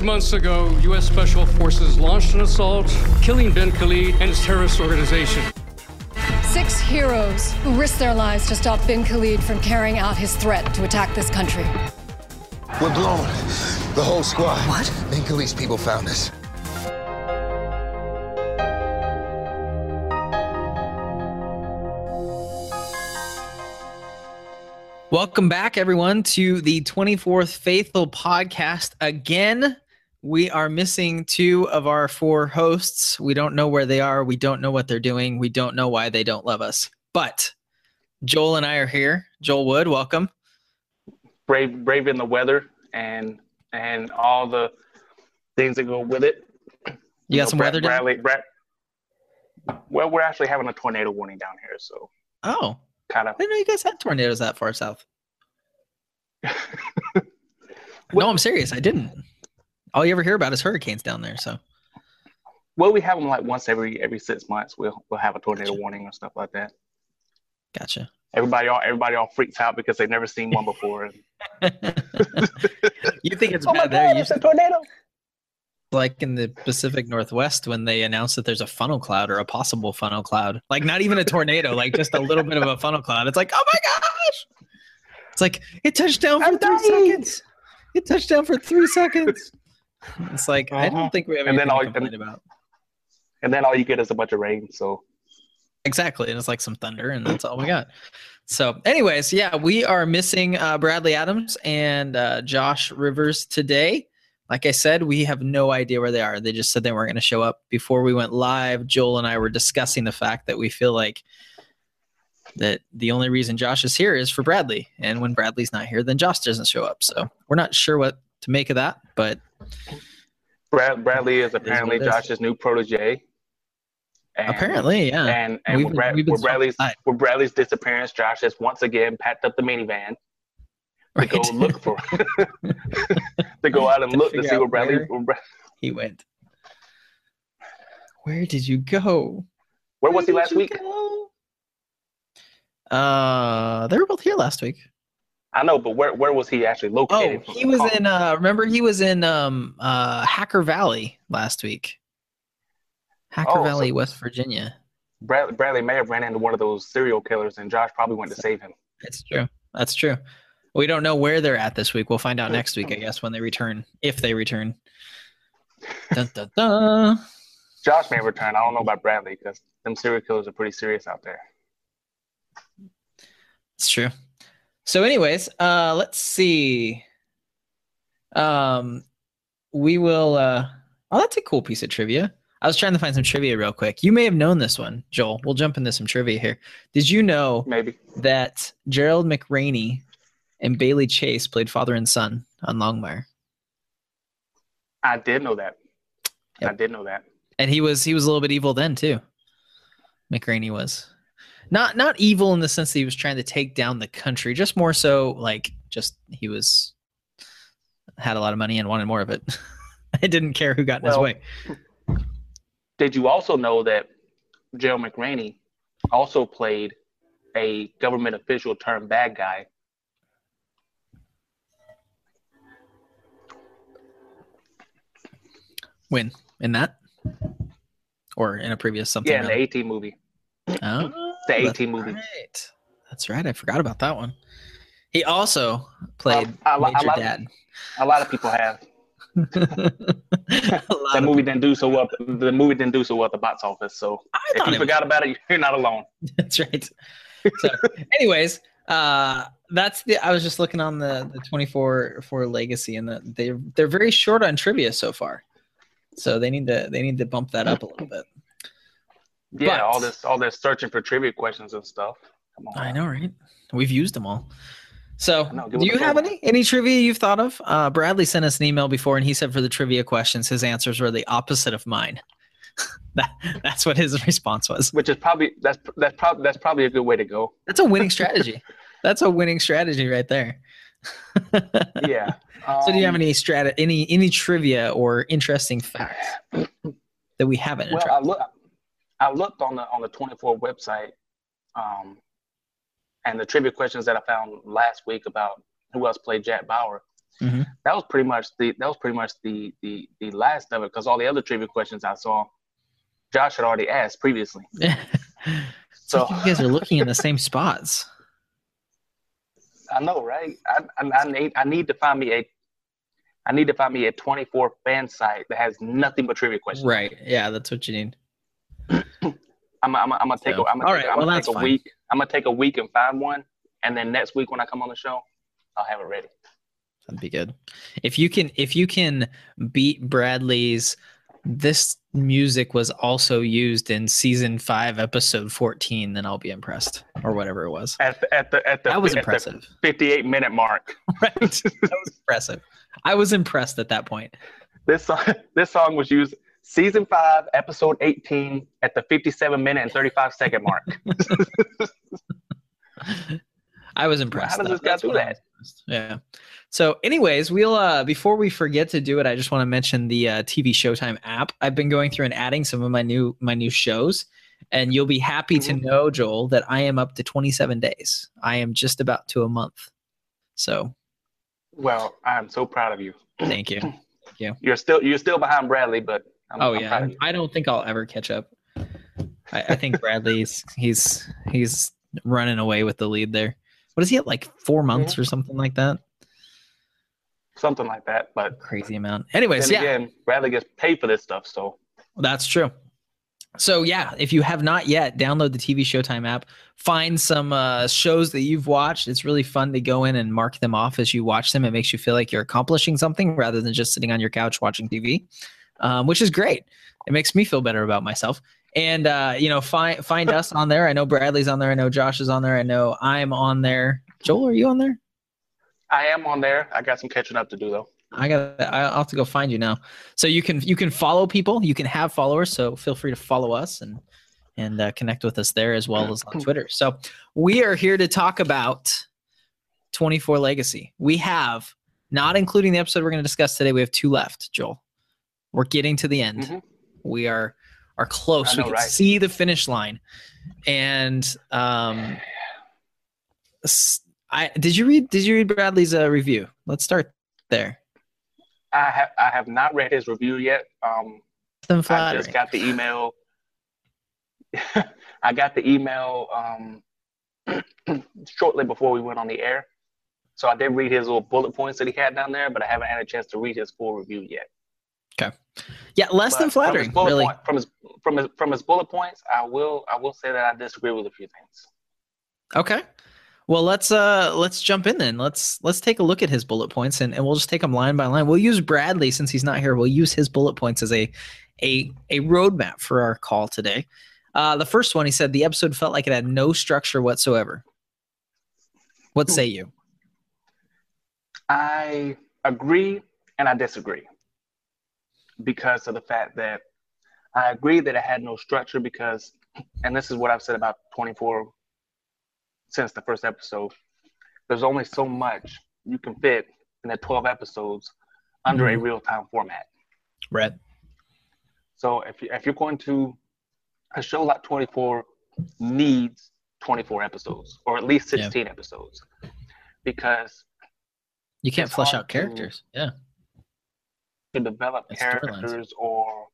Six months ago, U.S. Special Forces launched an assault, killing Ben Khalid and his terrorist organization. Six heroes who risked their lives to stop bin Khalid from carrying out his threat to attack this country. We're blown. The whole squad. What? Bin Khalid's people found us. Welcome back, everyone, to the 24th Faithful podcast. Again, we are missing two of our four hosts. We don't know where they are. We don't know what they're doing. We don't know why they don't love us. But Joel and I are here. Joel Wood, welcome. brave brave in the weather and and all the things that go with it. You got know, some Brad- weather down? Bradley, Brad, well, we're actually having a tornado warning down here, so Oh, kind of I didn't know you guys had tornadoes that far south. no, I'm serious. I didn't. All you ever hear about is hurricanes down there. So well, we have them like once every every six months. We'll we'll have a tornado warning or stuff like that. gotcha. Everybody all everybody all freaks out because they've never seen one before. you think it's oh my bad there? god, You it's a tornado! like in the Pacific Northwest when they announce that there's a funnel cloud or a possible funnel cloud. Like not even a tornado, like just a little bit of a funnel cloud. It's like, oh my gosh. It's like it touched down for I'm three dying. seconds. It touched down for three seconds. It's like I Uh-huh. don't think we have And anything then all- to complain about. And then all you get is a bunch of rain. So Exactly. And it's like some thunder, and that's all we got. So, anyways, yeah, we are missing uh, Bradley Adams and uh, Josh Rivers today. Like I said, we have no idea where they are. They just said they weren't going to show up. Before we went live, Joel and I were discussing the fact that we feel like that the only reason Josh is here is for Bradley. And when Bradley's not here, then Josh doesn't show up. So, we're not sure what to make of that, but Brad, Bradley is apparently is. Josh's new protege. And, apparently, yeah. and and with, Brad, Bradley's with Bradley's disappearance, Josh has once again packed up the minivan to go look for to go out and To look to see where Bradley. where- Where, he went. Where did you go? where was he last week? go? Uh, they were both here last week. I know, but where where was he actually located? Oh, he was in. Uh, remember, he was in um uh Hacker Valley last week. Hacker Oh, so- Valley, West Virginia. Brad, Bradley may have ran into one of those serial killers, and Josh probably went to save him. It's true. That's true. We don't know where they're at this week. We'll find out next week, I guess, when they return, if they return. Dun, dun, dun. Josh may return. I don't know about Bradley because them serial killers are pretty serious out there. It's true. So, anyways, uh, let's see. Um, we will. Uh, oh, that's a cool piece of trivia. I was trying to find some trivia real quick. You may have known this one, Joel. We'll jump into some trivia here. Did you know Maybe. that Gerald McRaney and Bailey Chase played father and son on Longmire? I did know that. I did know that. and he was he was a little bit evil then too. McRaney was not not evil in the sense that he was trying to take down the country, just more so like just he was had a lot of money and wanted more of it. I didn't care who got in his way. Did you also know that Gerald McRaney also played a government official turned bad guy? When in that or in a previous something. Yeah, in the really? 18 movie. Oh, The that's 18 movie. Right. That's right. I forgot about that one. He also played a lo- a Major lot- Dad. A lot of people have. A lot That movie didn't do so well. The movie didn't do so well at the box office. So I if you it was forgot about it, you're not alone. That's right. So, anyways, uh, that's the. I was just looking on the the twenty four for legacy, and the, they they're very short on trivia so far. So they need to they need to bump that up a little bit. Yeah, But- all this all this searching for trivia questions and stuff. Come on. I know, right? We've used them all. So, know, do you have any any trivia you've thought of? Uh, Bradley sent us an email before, and he said for the trivia questions, his answers were the opposite of mine. that that's what his response was. Which is probably that's that's probably that's probably a good way to go. That's a winning strategy. that's a winning strategy right there. Yeah. So do you have Um, any strat any any trivia or interesting facts that we haven't? Well, I look, I looked on the on the 24 website, um, and the trivia questions that I found last week about who else played Jack Bauer. Mhm. That was pretty much the that was pretty much the the the last of it because all the other trivia questions I saw, Josh had already asked previously. so So- you guys are looking in the same spots. I know, right? I, I, I need I need to find me a I need to find me a 24 fan site that has nothing but trivia questions. Right. Yeah, that's what you need. I'm I'm I'm gonna take So, a, I'm gonna all take, right, I'm well, gonna take a fine. week. I'm gonna take a week and find one, and then next week when I come on the show, I'll have it ready. That'd be good. If you can if you can beat Bradley's this music was also used in season 5 episode 14 then I'll be impressed or whatever it was. At the at the at the, That was at impressive. 58 minute mark. Right. that was impressive. I was impressed at that point. This song this song was used season five, episode 18, at the 57 minute and 35 second mark. I was impressed. does though. this guy That's do that? Yeah. So, anyways, we'll uh before we forget to do it, I just want to mention the uh, TV Showtime app. I've been going through and adding some of my new my new shows, and you'll be happy to Mhm. know, Joel, that I am up to 27 days. I am just about to a month. So, Well, I'm so proud of you. Thank you. thank you. You're still you're still behind Bradley, but I'm, oh I'm yeah, proud of you. I don't think I'll ever catch up. I, I think Bradley's he's he's running away with the lead there. What is he at like four months or something like that? Something like that. But Crazy amount. Anyways, then yeah. again, Bradley gets paid for this stuff, so That's true. So yeah, if you have not yet, download the TV Showtime app. Find some uh, shows that you've watched. It's really fun to go in and mark them off as you watch them. It makes you feel like you're accomplishing something rather than just sitting on your couch watching TV, um, which is great. It makes me feel better about myself. And uh, you know, find find us on there. I know Bradley's on there. I know Josh is on there. I know I'm on there. Joel, are you on there? I am on there. I got some catching up to do though. I got. I'll have to go find you now. So you can you can follow people. You can have followers. So feel free to follow us and and uh, connect with us there as well as on Twitter. So we are here to talk about 24 Legacy. We have not including the episode we're going to discuss today. We have two left. Joel, we're getting to the end. Mhm. We are are close. Know, we can right? see the finish line. And um, I did you read did you read Bradley's uh, review? Let's start there. I have I have not read his review yet. Um, I just got the email. I got the email um, shortly before we went on the air. So I did read his little bullet points that he had down there, but I haven't had a chance to read his full review yet. Yeah, less than But from his flattering, bullet really. point- from his from his from his bullet points, I will I will say that I disagree with a few things. Okay. Well, let's uh let's jump in then. Let's let's take a look at his bullet points and, and we'll just take them line by line. We'll use Bradley since he's not here. We'll use his bullet points as a a a roadmap for our call today. Uh the first one he said the episode felt like it had no structure whatsoever. What say you? I agree and I disagree because of the fact that I agree that it had no structure because, and this is what I've said about 24 since the first episode, there's only so much you can fit in the 12 episodes under a mm-hmm. real time format. Right. So if, you, if you're going to, a show like 24 needs 24 episodes or at least Yeah. 16 episodes because You can't flesh out to- characters. Yeah. To develop characters or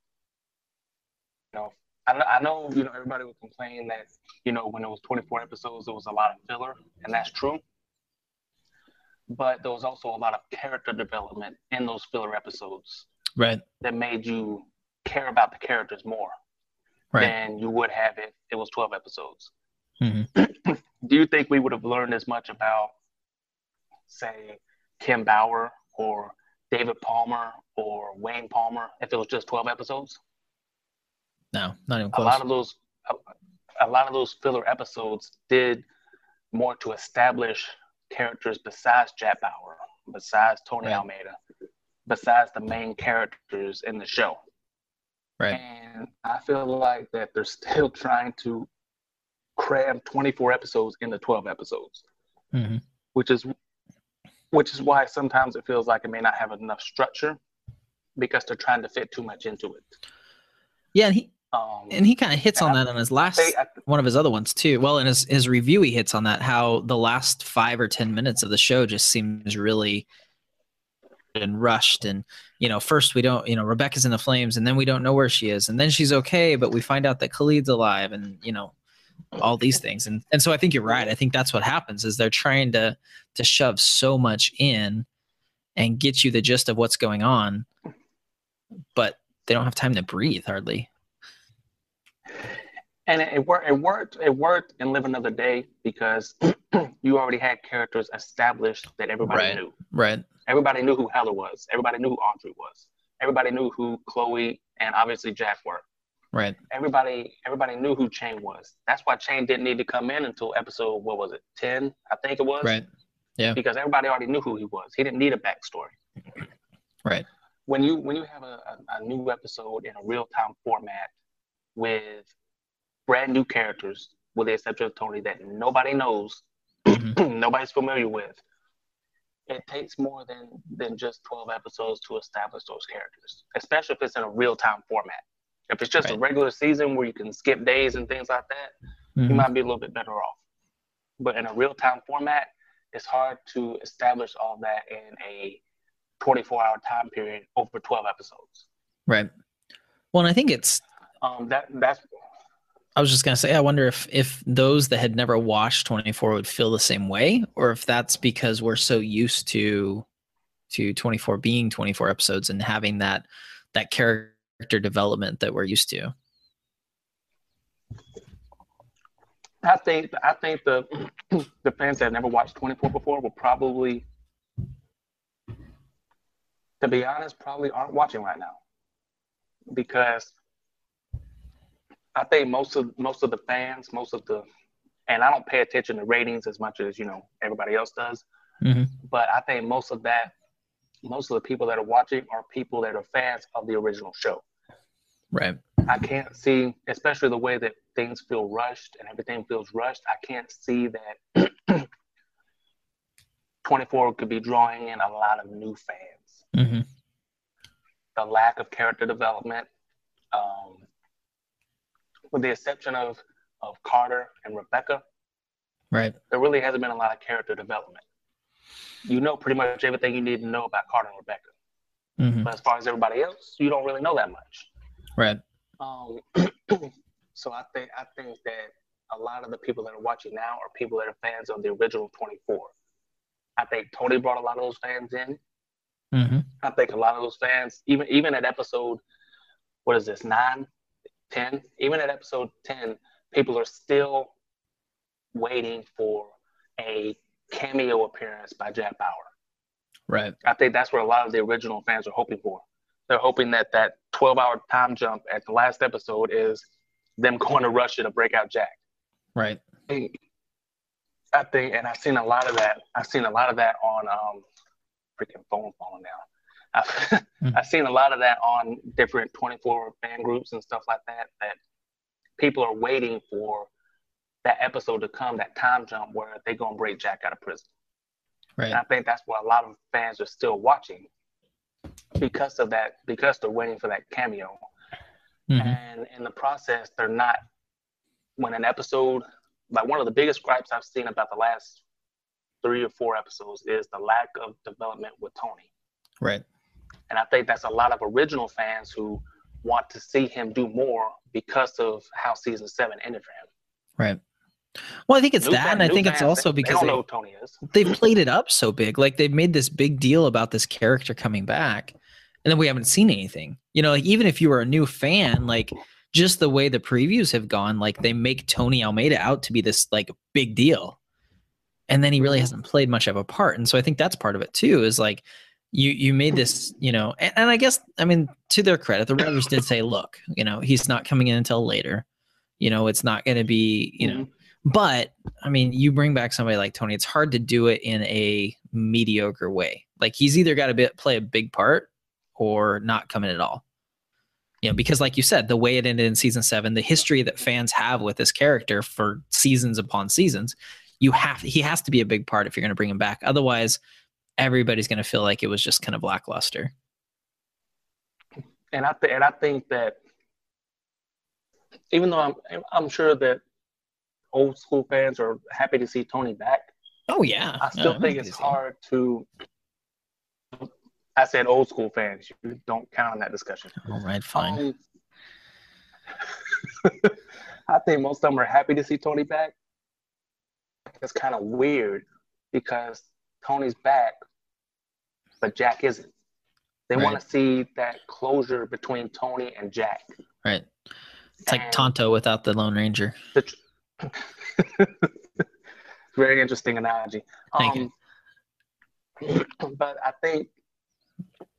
you know I, I know you know everybody would complain that you know when it was 24 episodes there was a lot of filler and that's true but there was also a lot of character development in those filler episodes Right. that made you care about the characters more Right. than you would have if it was 12 episodes Mhm. do you think we would have learned as much about say kim bauer or david palmer or wayne palmer if it was just 12 episodes No, not even a close. lot of those a, a lot of those filler episodes did more to establish characters besides Jack Bauer, besides Tony Right. Almeida, besides the main characters in the show. right. And I feel like that they're still trying to cram 24 episodes into 12 episodes, Mhm. which is which is why sometimes it feels like it may not have enough structure because they're trying to fit too much into it. Yeah, and he Um, and he kind of hits on I- that on his last they- I- one of his other ones too. Well, in his his review, he hits on that how the last five or ten minutes of the show just seems really and rushed and you know first we don't you know rebecca's in the flames and then we don't know where she is and then she's okay but we find out that khalid's alive and you know all these things and and so i think you're right i think that's what happens is they're trying to to shove so much in and get you the gist of what's going on but they don't have time to breathe hardly and it, it worked. It worked. It worked in Live Another Day because you already had characters established that everybody Right. knew. right Everybody knew who Heather was. Everybody knew who Audrey was. Everybody knew who Chloe and obviously Jack were. Right Everybody, everybody knew who Cheng was. That's why Cheng didn't need to come in until episode what was it, ten? I think it was. right Yeah. Because everybody already knew who he was. He didn't need a backstory. right when you when you have a, a, a new episode in a real time format with brand new characters, with the exception of Tony, that nobody knows, Mhm. nobody's familiar with, it takes more than than just twelve episodes to establish those characters, especially if it's in a real time format. If it's just a regular season where you can skip days and things like that, you Mhm. might be a little bit better off. But in a real time format, it's hard to establish all that in a 24 hour time period over 12 episodes. right well and i think it's Um, that that's I was just gonna say, I wonder if if those that had never watched 24 would feel the same way, or if that's because we're so used to to 24 being 24 episodes and having that that character development that we're used to. I think I think the the fans that have never watched 24 before will probably, to be honest, probably aren't watching right now because I think most of most of the fans, most of the, and I don't pay attention to ratings as much as you know everybody else does. Mhm. but I think most of that, most of the people that are watching are people that are fans of the original show. Right. I can't see, especially the way that things feel rushed and everything feels rushed. I can't see that 24 could be drawing in a lot of new fans. hmm The lack of character development, um, with the exception of of Carter and Rebecca, Right. there really hasn't been a lot of character development. You know pretty much everything you need to know about Carter and Rebecca. hmm But as far as everybody else, you don't really know that much. Right. Um, so I think I think that a lot of the people that are watching now are people that are fans of the original 24. I think Tony brought a lot of those fans in. hmm I think a lot of those fans, even even at episode, what is this, nine, ten? Even at episode 10, people are still waiting for a cameo appearance by Jack Bauer. Right. I think that's what a lot of the original fans are hoping for. They're hoping that that 12 hour time jump at the last episode is them going to Russia to break out Jack. Right. I think, I think, and I've seen a lot of that. I've seen a lot of that on um, freaking phone falling down. I've, Mm. I've seen a lot of that on different 24 fan groups and stuff like that. That people are waiting for that episode to come, that time jump where they're gonna break Jack out of prison. Right. And I think that's why a lot of fans are still watching because of that, because they're waiting for that cameo. hmm And in the process, they're not, when an episode, like one of the biggest gripes I've seen about the last three or four episodes is the lack of development with Tony. Right. And I think that's a lot of original fans who want to see him do more because of how season seven ended for him. Right. Well, I think it's New that, fan- and I think it's also because they they, don't know who Tony is. they've played it up so big. Like they've made this big deal about this character coming back, and then we haven't seen anything. You know, like even if you were a new fan, like just the way the previews have gone, like they make Tony Almeida out to be this like big deal, and then he really hasn't played much of a part. And so I think that's part of it too. Is like you you made this, you know, and, and I guess I mean to their credit, the writers did say, look, you know, he's not coming in until later. You know, it's not going to be, you know. Mm-hmm. But I mean, you bring back somebody like Tony, it's hard to do it in a mediocre way. Like he's either got to be, play a big part or not come in at all. You know, because like you said, the way it ended in season seven, the history that fans have with this character for seasons upon seasons, you have he has to be a big part if you're going to bring him back. Otherwise, everybody's going to feel like it was just kind of lackluster. and I th- and I think that even though I'm I'm sure that old school fans are happy to see Tony back, Oh yeah, I still No, think it's hard to I said old school fans. You don't count on that discussion. All right, fine. Um, I think most of them are happy to see Tony back. It's kind of weird because Tony's back, but Jack isn't. They want to see that closure between Tony and Jack. right. It's like Tonto without the Lone Ranger. The Very interesting analogy. Thank you. you. But I think,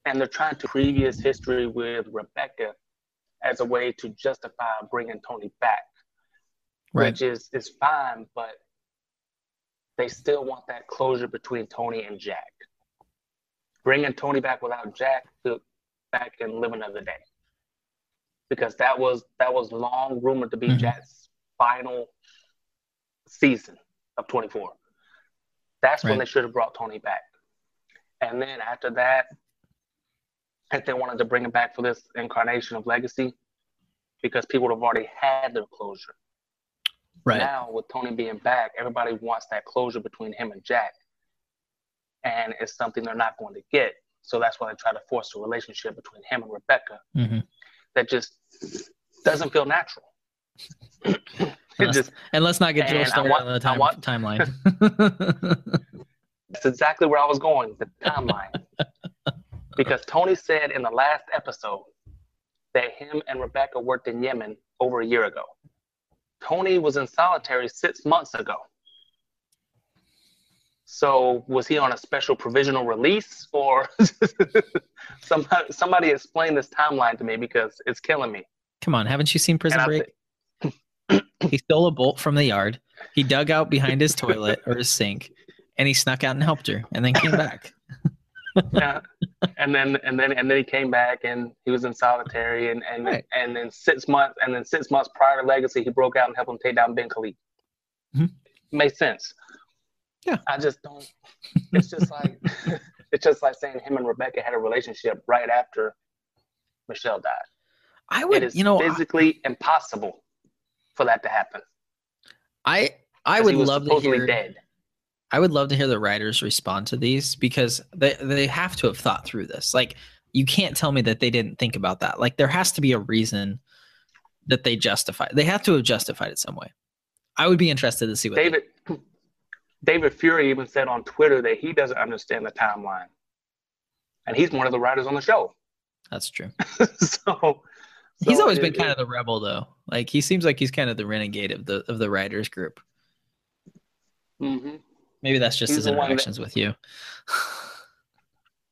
and they're trying to previous history with Rebecca as a way to justify bringing Tony back, Right. which is is fine, but they still want that closure between Tony and Jack. Bringing Tony back without Jack to back and live another day, because that was that was long rumored to be Mhm. Jack's final season of 24. That's when they should have brought Tony back. And then after that, if they wanted to bring him back for this incarnation of Legacy, because people have already had their closure. Right. Now, with Tony being back, everybody wants that closure between him and Jack. And it's something they're not going to get. So that's why they try to force a relationship between him and Rebecca hmm that just doesn't feel natural. just and let's not get Joel started want- on the time, want- timeline. That's exactly where I was going, the timeline. because Tony said in the last episode that him and Rebecca worked in Yemen over a year ago. Tony was in solitary six months ago. So was he on a special provisional release or somebody somebody explain this timeline to me because it's killing me. Come on, haven't you seen Prison Break? He stole a bolt from the yard. He dug out behind his toilet or his sink, and he snuck out and helped her, and then came back. Yeah. and then and then and then he came back and he was in solitary and and Right. and then six months and then six months prior to legacy he broke out and helped him take down Ben Khalid. Mhm. Makes sense. Yeah. I just don't it's just like it's just like saying him and Rebecca had a relationship right after Michelle died. I would, is you know, I- physically impossible for that to happen. I I would love to hear. dead. I would love to hear the writers respond to these because they they have to have thought through this. Like you can't tell me that they didn't think about that. Like there has to be a reason that they justify. They have to have justified it some way. I would be interested to see what they- David David Fury even said on Twitter that he doesn't understand the timeline. And he's one of the writers on the show. that's true. so he's so always it- been kind it- of the rebel though. Like he seems like he's kind of the renegade of the of the writers group. Mhm. Maybe that's just He's his one that- interactions with you.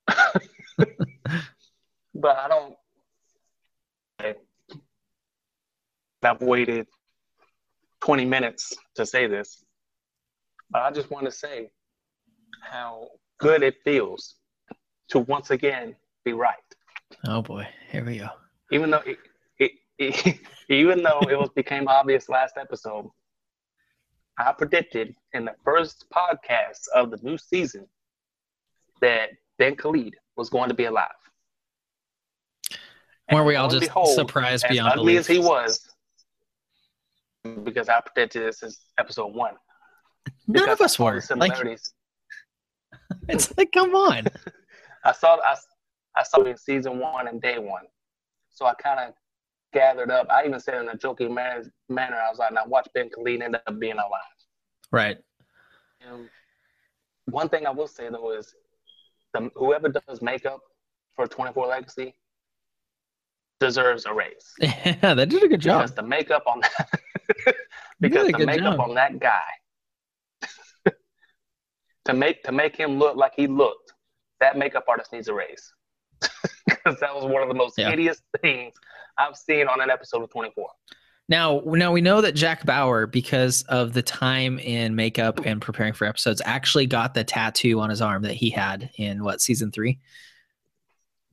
but I don't. I've waited 20 minutes to say this, but I just want to say how good it feels to once again be right. Oh boy, here we go. Even though it even though it was became obvious last episode, I predicted in the first podcast of the new season that Ben Khalid was going to be alive. Were we all just behold, surprised as beyond ugly belief? as he was, because I predicted this as episode one. None of us were. Like similarities. it's like, come on. I saw I, I saw it in season one and day one, so I kind of gathered up. I even said in a joking manner, manner I was like, "Now watch Ben Khalid end up being alive." Right. And one thing I will say though is, the, whoever does makeup for 24 Legacy deserves a raise Yeah, they did a good job. because the makeup on that because the makeup job. on that guy to make to make him look like he looked, that makeup artist needs a raise because that was one of the most Yeah. hideous things I've seen on an episode of 24. Now, now we know that Jack Bauer, because of the time in makeup and preparing for episodes, actually got the tattoo on his arm that he had in what season three.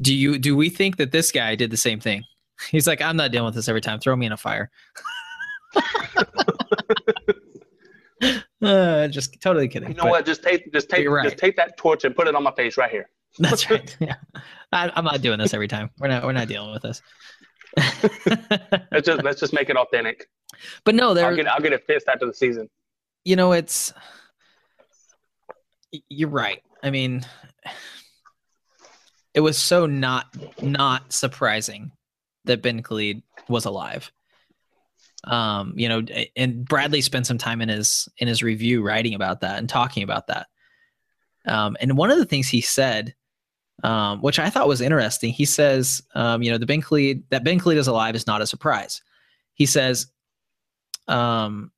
Do you do we think that this guy did the same thing? He's like, I'm not dealing with this every time. Throw me in a fire. uh, just totally kidding. You know what? Just take just take just take that torch and put it on my face right here. That's right. Yeah, I, I'm not doing this every time. We're not. We're not dealing with this. Let's just let's just make it authentic. but no, there. I'll get I'll get it fixed after the season. you know it's you're right i mean it was so not not surprising that Ben Khalid was alive. Um, you know, and Bradley spent some time in his in his review writing about that and talking about that. Um, and one of the things he said, um, which I thought was interesting, he says, um, you know, the Ben Khalid that Ben Khalid is alive is not a surprise. He says, um,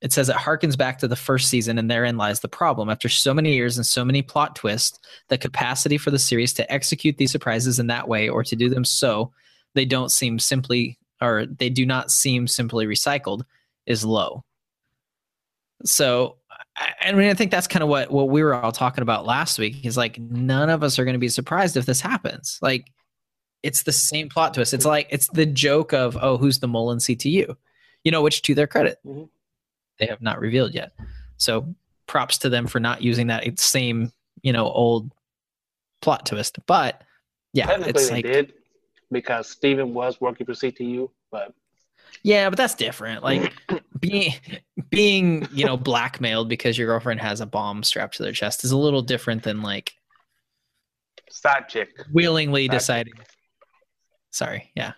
it says it harkens back to the first season, and therein lies the problem. After so many years and so many plot twists, the capacity for the series to execute these surprises in that way, or to do them so they don't seem simply, or they do not seem simply recycled, is low. So, I mean, I think that's kind of what what we were all talking about last week. Is like none of us are going to be surprised if this happens. Like, it's the same plot twist. It's like it's the joke of oh, who's the Mullen CTU? You know, which to their credit, Mhm. they have not revealed yet. So props to them for not using that same, you know, old plot twist. But yeah, Technically, it's they like did because Steven was working for CTU, but yeah, but that's different. Like being being, you know, blackmailed because your girlfriend has a bomb strapped to their chest is a little different than like side chick. willingly deciding sorry yeah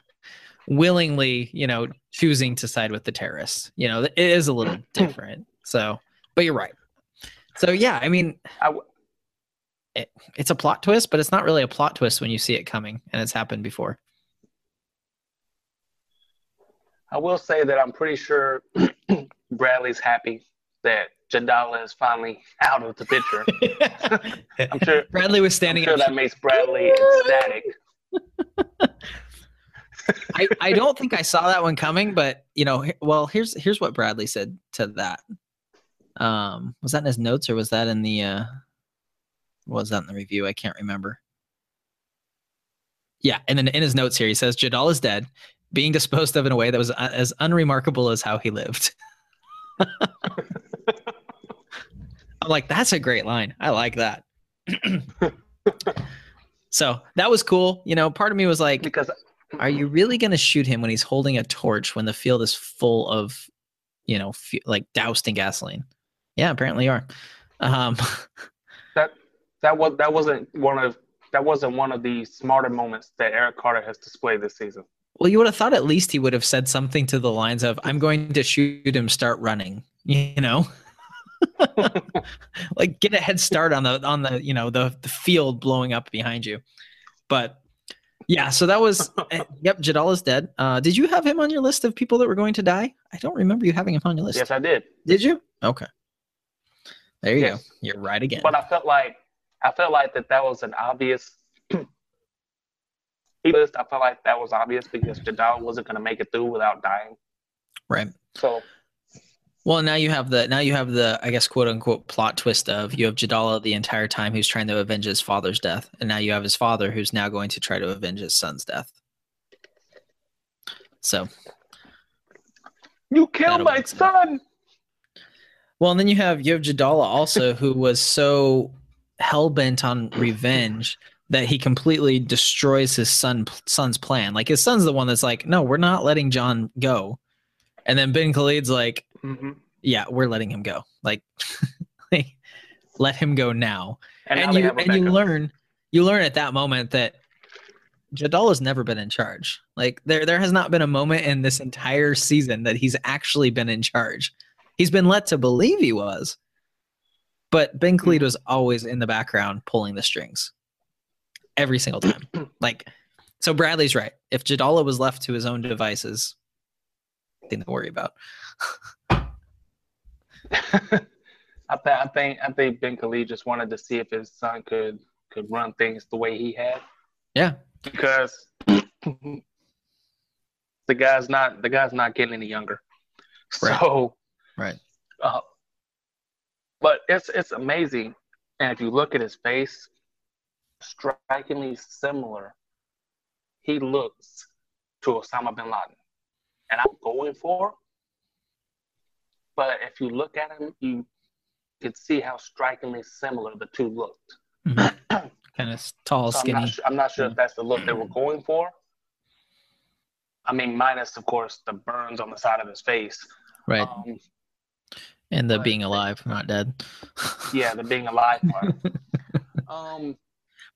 willingly you know choosing to side with the terrorists. You know it is a little different so but you're right. So yeah i mean I w- it, it's a plot twist but it's not really a plot twist when you see it coming and it's happened before I will say that I'm pretty sure Bradley's happy that Jadalla is finally out of the picture. I'm sure. bradley was I'm standing sure up that makes Bradley ecstatic. I, I don't think I saw that one coming, but you know, well, here's here's what Bradley said to that. Um, was that in his notes or was that in the uh was that in the review? I can't remember. Yeah, and then in his notes here, he says Jadal is dead, being disposed of in a way that was uh, as unremarkable as how he lived. I'm like, that's a great line. I like that. so that was cool. You know, part of me was like, Because are you really going to shoot him when he's holding a torch when the field is full of, you know, fu- like doused in gasoline? Yeah, apparently you are. Um, that that was that wasn't one of that wasn't one of the smarter moments that Eric Carter has displayed this season. Well, you would have thought at least he would have said something to the lines of, "I'm going to shoot him, start running," you know, like get a head start on the on the you know the the field blowing up behind you. But yeah, so that was eh, yep. Jadal is dead. Uh, did you have him on your list of people that were going to die? I don't remember you having him on your list. Yes, I did. Did you? Okay. There you Yes. go. You're right again. But I felt like I felt like that that was an obvious. List. I felt like that was obvious because Jadal wasn't going to make it through without dying. right. So Well, now you have the now you have the I guess quote unquote plot twist of you have Jadalla the entire time who's trying to avenge his father's death, and now you have his father who's now going to try to avenge his son's death. So you killed my son. well, and then you have you have Jadalla also who was so hell bent on revenge that he completely destroys his son son's plan. Like his son's the one that's like, no, we're not letting John go, and then Ben Khalid's like, hmm yeah, we're letting him go. Like, like, let him go now. And, And, you and you learn you learn at that moment that Jadal has never been in charge. Like there there has not been a moment in this entire season that he's actually been in charge. He's been led to believe he was. But Ben Khalid was always in the background pulling the strings. Every single time. like so Bradley's right. If Jadalla was left to his own devices, nothing to worry about. I, th- I think I think Ben Khalid just wanted to see if his son could could run things the way he had Yeah. because the guy's not the guy's not getting any younger. Right. So Right. uh, but it's it's amazing, and if you look at his face, strikingly similar. He looks to Osama bin Laden, and I'm going for. But if you look at him, you can see how strikingly similar the two looked. kind of tall, So I'm skinny. not, su- I'm not sure if that's the look they were going for. I mean, minus of course the burns on the side of his face. Right. Um, and the being alive, not dead. yeah, the being alive part. um,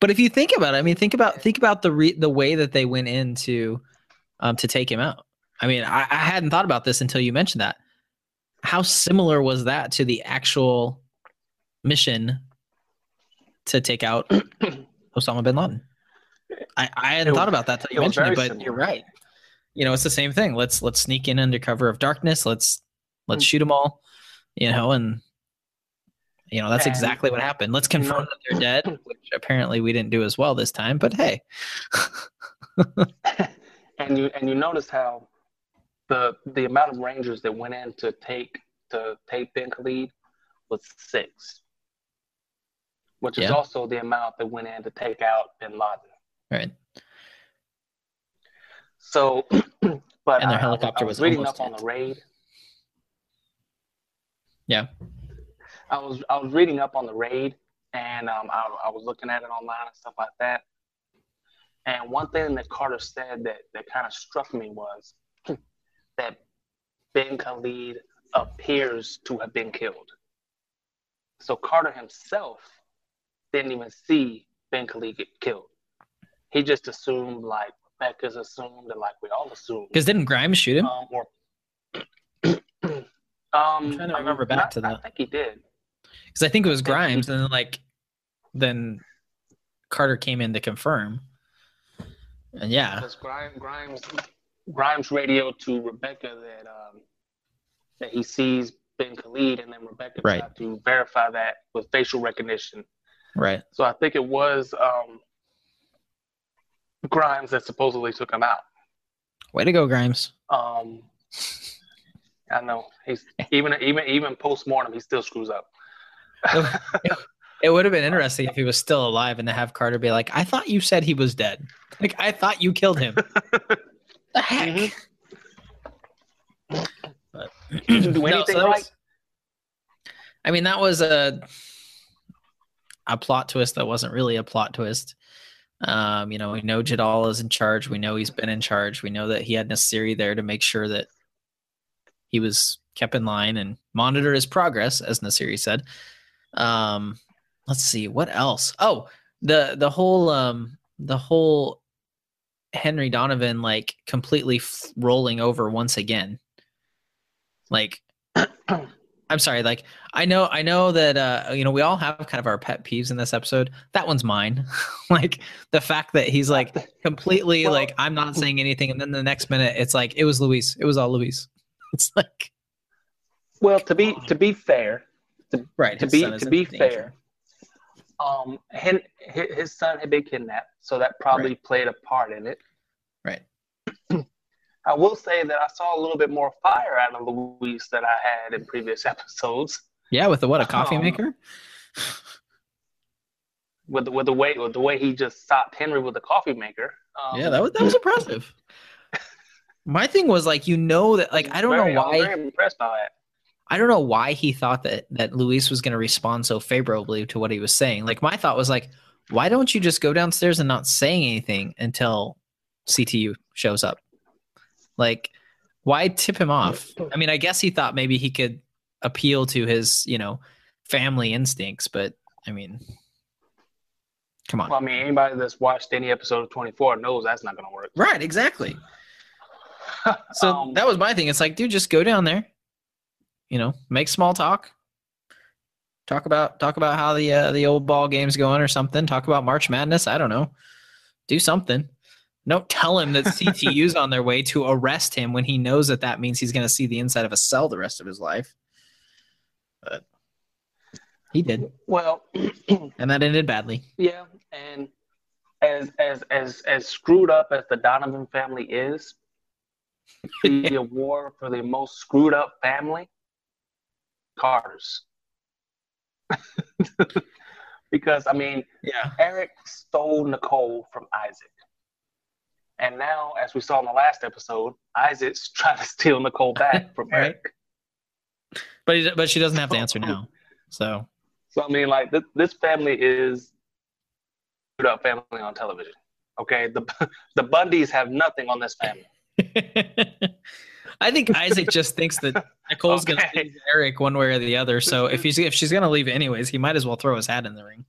But if you think about it, I mean, think about think about the re- the way that they went into um, to take him out. I mean, I, I hadn't thought about this until you mentioned that. How similar was that to the actual mission to take out Osama bin Laden? I, I hadn't It thought was- about that till you mentioned it, but similar. you're right. You know, it's the same thing. Let's let's sneak in under cover of darkness. Let's let's shoot them all. You know, and you know that's exactly what happened. Let's mm-hmm. confirm that they're dead, which apparently we didn't do as well this time. But hey, and you and you notice how the the amount of Rangers that went in to take to take Ben Khalid was six, which is also the amount that went in to take out Bin Laden. right? So, but And their I- helicopter I was reading almost up on the raid. Yeah. I was I was reading up on the raid, and um, I, I was looking at it online and stuff like that. And one thing that Carter said that that kind of struck me was that Ben Khalid appears to have been killed. So Carter himself didn't even see Ben Khalid get killed. He just assumed, like Becca's assumed, and like we all assumed, Because didn't Grimes shoot him? um, or um, trying to remember back not- to that. I think he did. Because I think it was Grimes, and then like then Carter came in to confirm. And yeah, Because Grimes, Grimes, Grimes radioed to Rebecca that um, that he sees Ben Khalid, and then Rebecca Right. tried to verify that with facial recognition. right. So I think it was um, Grimes that supposedly took him out. Way to go, Grimes. Um, I know he's even even even post mortem he still screws up. It would have been interesting if he was still alive and to have Carter be like, "I thought you said he was dead. Like I thought you killed him." the heck. But Didn't do No, so anything that was- I mean, that was a a plot twist that wasn't really a plot twist. Um, you know, we know Jadal is in charge. We know he's been in charge. We know that he had Nasiri there to make sure that he was kept in line and monitor his progress, as Nasiri said. Um, let's see what else. Oh, the the whole um the whole Henry Donovan like completely f- rolling over once again. Like I'm sorry, like I know I know that uh you know we all have kind of our pet peeves in this episode. That one's mine. like the fact that he's like completely Well- like I'm not saying anything and then the next minute it's like it was Luis. It was all Luis. It's like Well, to be to be fair, right to be to be fair, um, Hen, hi- his son had been kidnapped, so that probably played a part in it. Right. I will say that I saw a little bit more fire out of Luis than I had in previous episodes. Yeah, with the what a coffee Um, maker? With the, with the way with the way he just stopped Henry with the coffee maker. Um, yeah, that was that was impressive. My thing was like you know that like I don't very- know why very impressed by that. I don't know why he thought that that Luis was going to respond so favorably to what he was saying. Like my thought was like, why don't you just go downstairs and not saying anything until CTU shows up? Like, why tip him off? I mean, I guess he thought maybe he could appeal to his, you know, family instincts, but I mean, come on. Well, I mean, anybody that's watched any episode of 24 knows that's not going to work. Right, exactly. So Um, that was my thing. It's like, dude, just go down there. You know, make small talk. Talk about talk about how the uh, the old ball game's going or something. Talk about March Madness. I don't know. Do something. Don't tell him that CTU's on their way to arrest him when he knows that that means he's going to see the inside of a cell the rest of his life. But he did, well, and that ended badly. Yeah, and as as as as screwed up as the Donovan family is, the award for the most screwed up family, Carter's. because I mean, Yeah. Eric stole Nicole from Isaac. And now, as we saw in the last episode, Isaac's trying to steal Nicole back from Right. Eric. But he, but she doesn't have to answer um, now. So So I mean, like this, this family is screwed up family on television. Okay, the the Bundys have nothing on this family. I think Isaac just thinks that Nicole's gonna Okay. leave Eric one way or the other. So if he's if she's gonna leave anyways, he might as well throw his hat in the ring.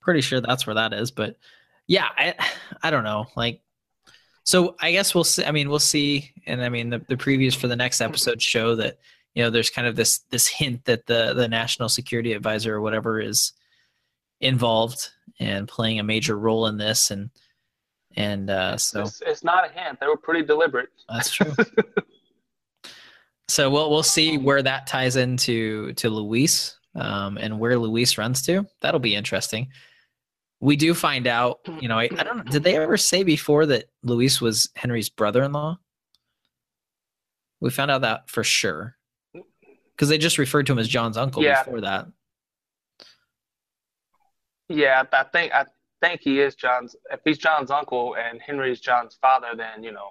Pretty sure that's where that is, but yeah, I I don't know. Like so I guess we'll see I mean we'll see and I mean the, the previews for the next episode show that you know there's kind of this this hint that the the national security advisor or whatever is involved and playing a major role in this and and uh so It's, it's not a hint. They were pretty deliberate. that's true so we'll we'll see where that ties into to Luis um, and where Luis runs to. That'll be interesting. We do find out, you know, I, I don't know. Did they ever say before that Luis was Henry's brother-in-law? We found out that for sure because they just referred to him as John's uncle Yeah. before that. Yeah, I think I think he is John's. If he's John's uncle and Henry's John's father, then you know,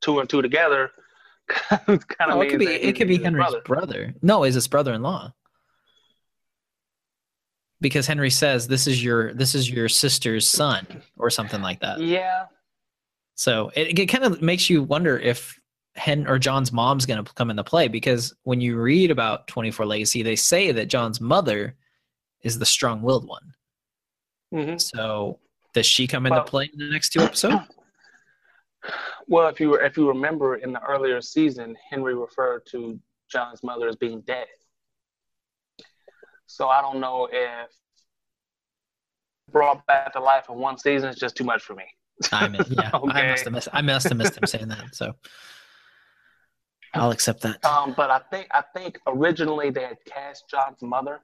two and two together, kind of Oh, it could be it could be Henry's brother. brother. No, he's his brother-in-law. Because Henry says this is your this is your sister's son or something like that. Yeah, So it, it kind of makes you wonder if Hen or John's mom's going to come into play because when you read about 24 Legacy, they say that John's mother is the strong willed one. Hmm So does she come into Well- play in the next two episodes? Well, if you if you remember in the earlier season, Henry referred to John's mother as being dead. So I don't know if brought back to life in one season is just too much for me. I mean, yeah, I must have missed. I must have missed him saying that. So I'll accept that. Um, but I think I think originally they had cast John's mother,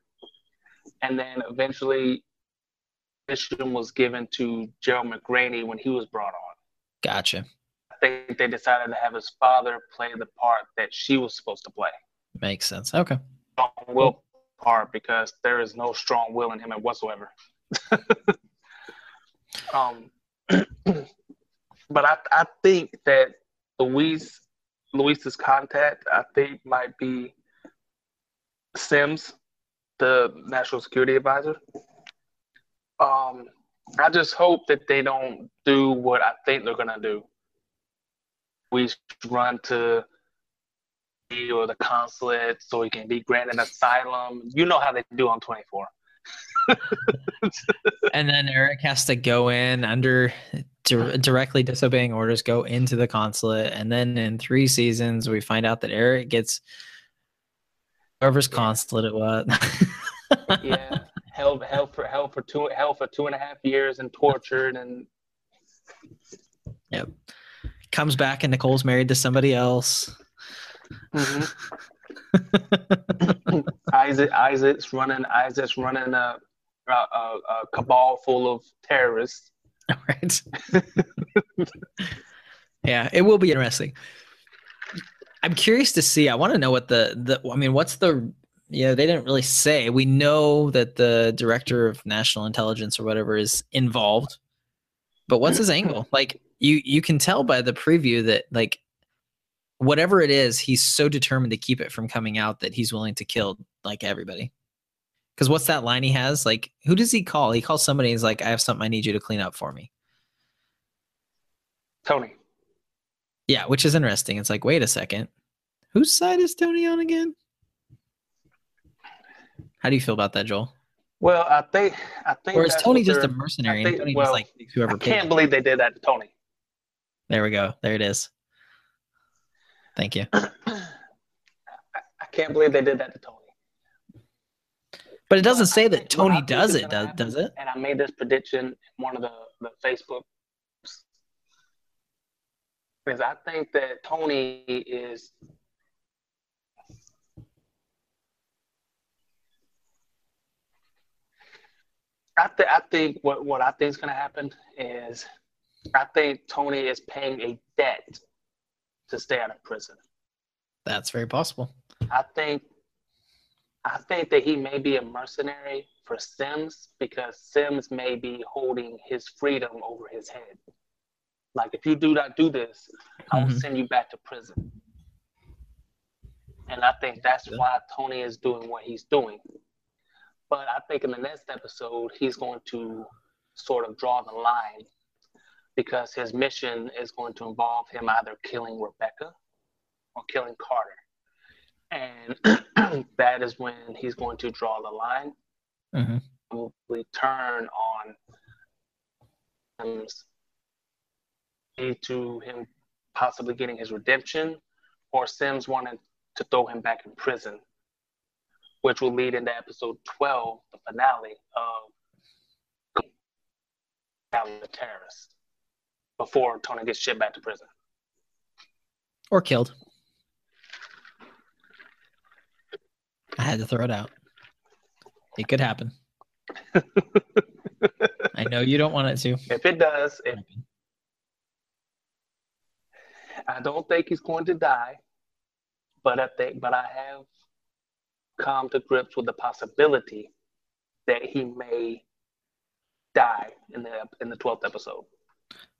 and then eventually, mission was given to Gerald McRaney when he was brought on. Gotcha. I think they decided to have his father play the part that she was supposed to play, Makes sense. Okay. strong will part, because there is no strong will in him whatsoever. um, but I I think that Luis Luis's contact I think might be Sims, the national security advisor. Um, I just hope that they don't do what I think they're gonna do. We run to the- or the consulate so he can be granted asylum. You know how they do on 24. And then Eric has to go in under dir- directly disobeying orders, go into the consulate, and then in three seasons we find out that Eric gets whoever's consulate it was. Yeah, held held for held for two held for two and a half years and tortured and Yep. Comes back and Nicole's married to somebody else. Mm-hmm. Isaac Isaac's running Isaac's running a a, a, a cabal full of terrorists. right. yeah, it will be interesting. I'm curious to see. I want to know what the the. I mean, what's the? Yeah, they didn't really say. We know that the director of national intelligence or whatever is involved, but what's his angle? Like you, you can tell by the preview that like whatever it is, he's so determined to keep it from coming out that he's willing to kill like everybody. Because what's that line he has? Like, who does he call? He calls somebody. He's like, "I have something I need you to clean up for me." Tony. Yeah, which is interesting. It's like, wait a second, whose side is Tony on again? How do you feel about that, Joel? Well, I think I think Or is Tony just a mercenary think- Tony well, just like whoever I can't him? believe they did that to Tony. There we go. There it is. Thank you. I can't believe they did that to Tony. But it doesn't say that think- what I Tony does it, does, does it? And I made this prediction in one of the, the Facebook because I think that Tony is I, th- I think what, what I think is going to happen is I think Tony is paying a debt to stay out of prison. That's very possible. I think I think that he may be a mercenary for Sims because Sims may be holding his freedom over his head. Like if you do not do this, I will Mhm. send you back to prison. And I think that's why Tony is doing what he's doing. But I think in the next episode, he's going to sort of draw the line because his mission is going to involve him either killing Rebecca or killing Carter. And that is when he's going to draw the line, Mhm. probably turn on lead to him possibly getting his redemption, or Sims wanting to throw him back in prison, which will lead into episode 12, the finale of the terrorist, before Tony gets shipped back to prison. Or killed. I had to throw it out. It could happen. I know you don't want it to. If it does, if, I don't think he's going to die, but I think, but I have come to grips with the possibility that he may die in the in the twelfth episode.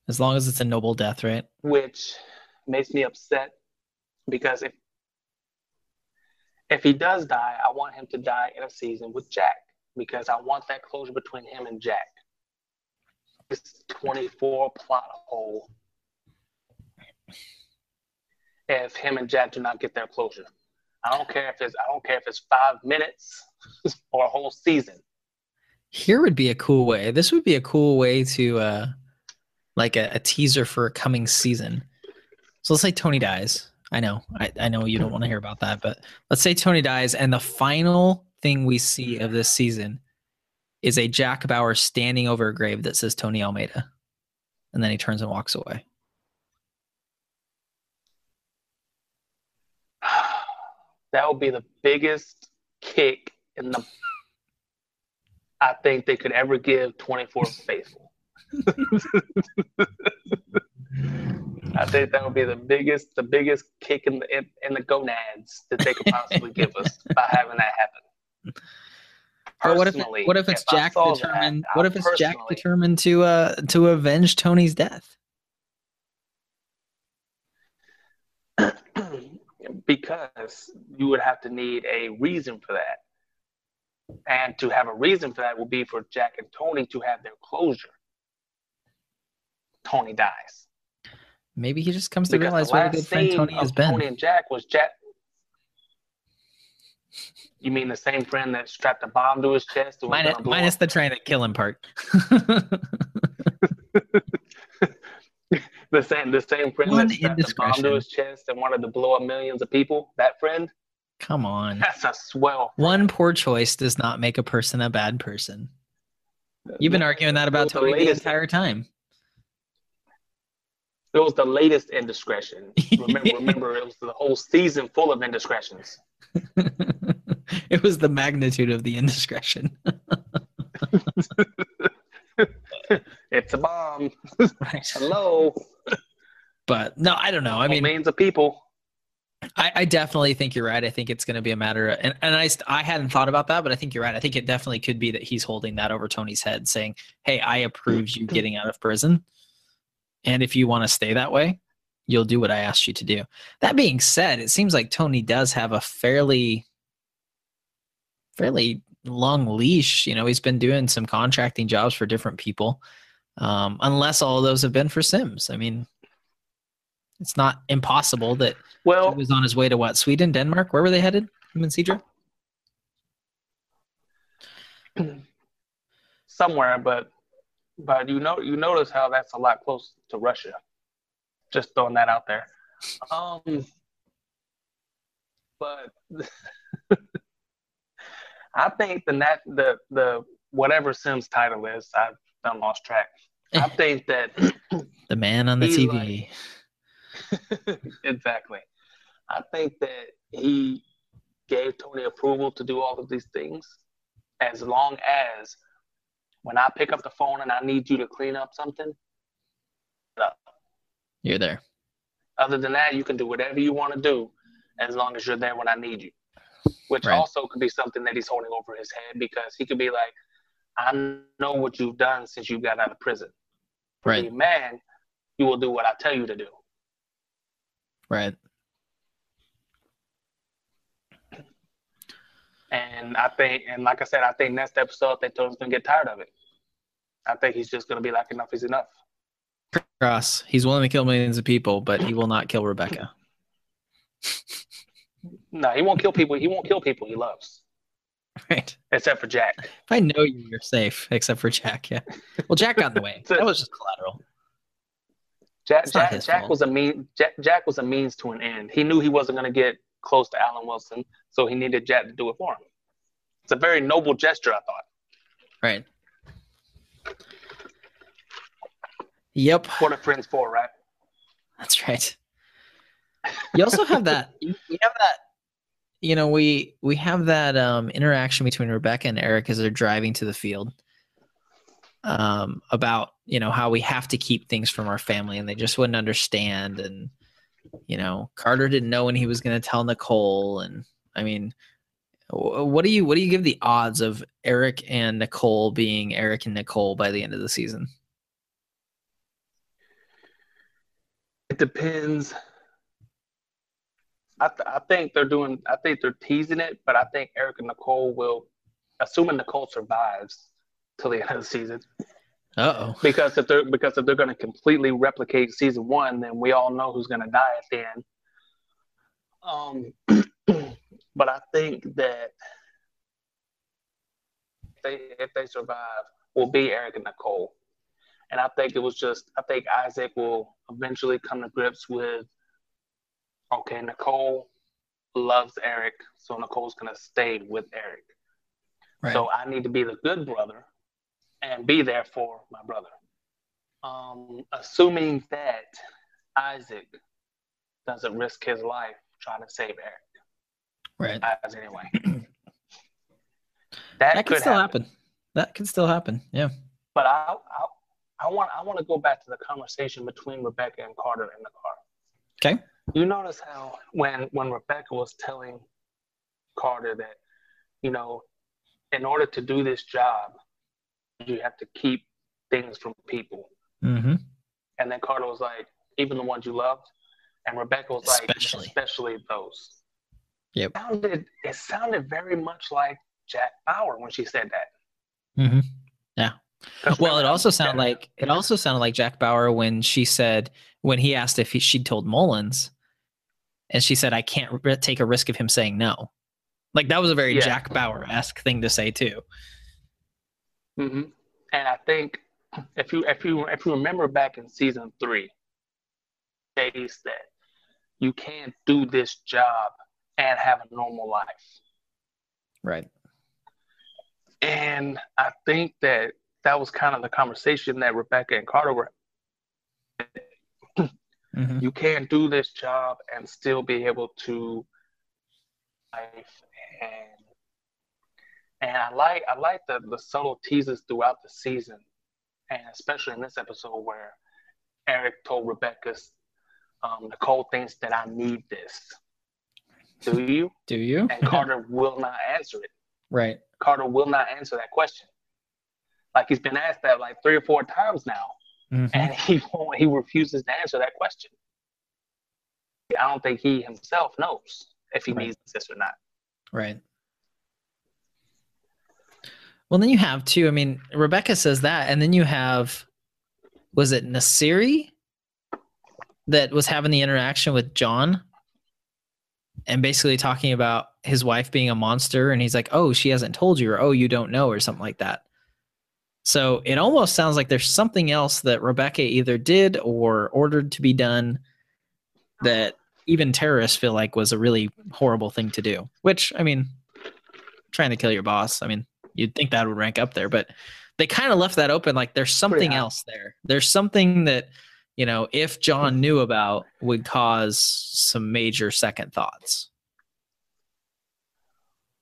As long as it's a noble death, right? Which makes me upset because if if he does die, I want him to die in a season with Jack because I want that closure between him and Jack. This 24 plot hole if him and Jack do not get their closure. I don't care if it's I don't care if it's five minutes or a whole season. Here would be a cool way. This would be a cool way to uh like a, a teaser for a coming season. So let's say Tony dies. I know, I, I know you don't want to hear about that, but let's say Tony dies, and the final thing we see of this season is a Jack Bauer standing over a grave that says Tony Almeida, and then he turns and walks away. That would be the biggest kick in the I think they could ever give 24 faithful. I think that would be the biggest, the biggest kick in the in, in the gonads that they could possibly give us by having that happen. But what if it, what if it's if Jack determined? That, what if it's Jack determined to uh to avenge Tony's death? because you would have to need a reason for that. And to have a reason for that would be for Jack and Tony to have their closure. Tony dies. Maybe he just comes to because realize what a good friend Tony has been. Tony and Jack was Jack. You mean the same friend that strapped a bomb to his chest? Minus, minus the trying to kill him part. the same the same friend One that strapped a bomb to his chest and wanted to blow up millions of people. That friend. Come on. That's a swell. Friend. One poor choice does not make a person a bad person. You've been arguing that about Tony the, the entire time. It was the latest indiscretion. Remember, remember, it was the whole season full of indiscretions. it was the magnitude of the indiscretion. it's a bomb. Right. Hello. But no, I don't know. I mean, millions of people. I, I, definitely think you're right. I think it's going to be a matter, of, and and I I hadn't thought about that, but I think you're right. I think it definitely could be that he's holding that over Tony's head, saying, "Hey, I approve you getting out of prison, and if you want to stay that way, you'll do what I asked you to do." That being said, it seems like Tony does have a fairly fairly long leash. You know, he's been doing some contracting jobs for different people, um, unless all those have been for Sims. I mean, it's not impossible that well he was on his way to what Sweden, Denmark. Where were they headed? Him and Cedra? Somewhere, but but you know you notice how that's a lot close to Russia. Just throwing that out there. Um, but I think the nat the the whatever Sims title is, I've done lost track. I think that the man on the TV. Like, exactly. I think that he gave Tony approval to do all of these things as long as when I pick up the phone and I need you to clean up something, you're there. Other than that, you can do whatever you want to do as long as you're there when I need you which right. also could be something that he's holding over his head because he could be like, I know what you've done since you got out of prison. Right. man, you will do what I tell you to do. Right. And I think, and like I said, I think next episode, I think Tony's gonna get tired of it. I think he's just gonna be like, enough is enough. Cross. He's willing to kill millions of people, but he will not kill Rebecca. No, he won't kill people. He won't kill people he loves. Right. except for Jack. If I know you, you're safe, except for Jack. Yeah. Well, Jack got in the way. That was just collateral. Jack, Jack, Jack was a mean. Jack, Jack was a means to an end. He knew he wasn't going to get close to Alan Wilson, so he needed Jack to do it for him. It's a very noble gesture, I thought. Right. Yep. What are friends for, right? That's right. You also have that. You have that. You know, we we have that um, interaction between Rebecca and Eric as they're driving to the field. Um, about you know how we have to keep things from our family, and they just wouldn't understand. And you know, Carter didn't know when he was going to tell Nicole. And I mean, what do you what do you give the odds of Eric and Nicole being Eric and Nicole by the end of the season? It depends. I, th- I think they're doing. I think they're teasing it, but I think Eric and Nicole will, assuming Nicole survives till the end of the season, Uh oh. because if they're because if they're going to completely replicate season one, then we all know who's going to die at the end. Um, but I think that if they if they survive, will be Eric and Nicole, and I think it was just I think Isaac will eventually come to grips with, okay, Nicole loves Eric, so Nicole's going to stay with Eric. Right. So I need to be the good brother and be there for my brother. Um, assuming that Isaac doesn't risk his life trying to save Eric. right. As anyway. that, that could could still happen. happen. That could still happen. Yeah. But I, I, I want, I want to go back to the conversation between Rebecca and Carter in the car. Okay. You notice how when when Rebecca was telling Carter that, you know, in order to do this job, you have to keep things from people. Mm-hmm. And then Carter was like, even the ones you loved. And Rebecca was like, Especially. especially those. Yep. It sounded, it sounded very much like Jack Bauer when she said that. Mm-hmm. 'Cause Well, it also sounded like it also sounded like Jack Bauer when she said when he asked if he, she'd told Mullins, and she said, "I can't r- take a risk of him saying no." Like that was a very Yeah. Jack Bauer esque thing to say too. Mhm. And I think if you if you if you remember back in season three, they said you can't do this job and have a normal life. Right. And I think that that was kind of the conversation that Rebecca and Carter were. Mm-hmm. You can't do this job and still be able to life and and I like I like the the subtle teases throughout the season, and especially in this episode where Eric told Rebecca, um, Nicole thinks that I need this. Do you? Do you? And Carter will not answer it. right. Carter will not answer that question. Like he's been asked that like three or four times now, Mhm. and he won't, he refuses to answer that question. I don't think he himself knows if he Right. needs this or not. Right. Well, then you have too. I mean, Rebecca says that, and then you have, was it Nasiri that was having the interaction with John, and basically talking about his wife being a monster, and he's like, "Oh, she hasn't told you," or "Oh, you don't know," or something like that. So it almost sounds like there's something else that Rebecca either did or ordered to be done that even terrorists feel like was a really horrible thing to do. Which, I mean, trying to kill your boss, I mean, you'd think that would rank up there, but they kind of left that open like there's oh, something high. else there. There's something that, you know, if John knew about would cause some major second thoughts.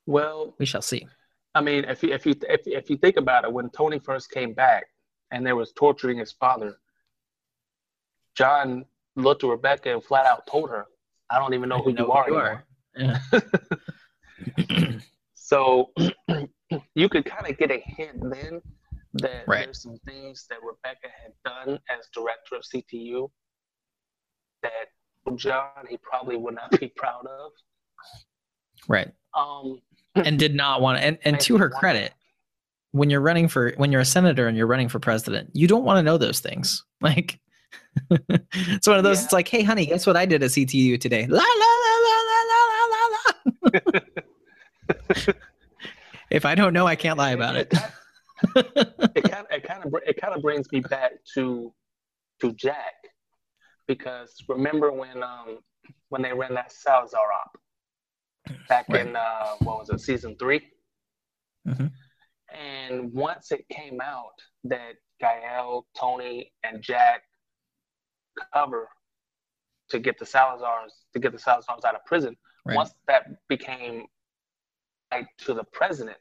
Well, We shall see. I mean, if you if you if, if you think about it, when Tony first came back and there was torturing his father, John looked to Rebecca and flat out told her, "I don't even know who you are anymore." Yeah. So you could kind of get a hint then that Right. there's some things that Rebecca had done as director of CTU that John he probably would not be proud of. right. Um, and did not want to. And, and to her credit, when you're running for when you're a senator and you're running for president, you don't want to know those things. Like it's one of those. Yeah. It's like, hey, honey, guess what I did at CTU today? La la la la la la la. la. if I don't know, I can't lie about it. it kind of it kind of it kind of brings me back to to Jack because remember when um when they ran that Salazar op back Right. in uh what was it season 3 Mhm. and once it came out that Gael, Tony, and Jack cover to get the Salazars to get the Salazars out of prison. Right. Once that became like to the president,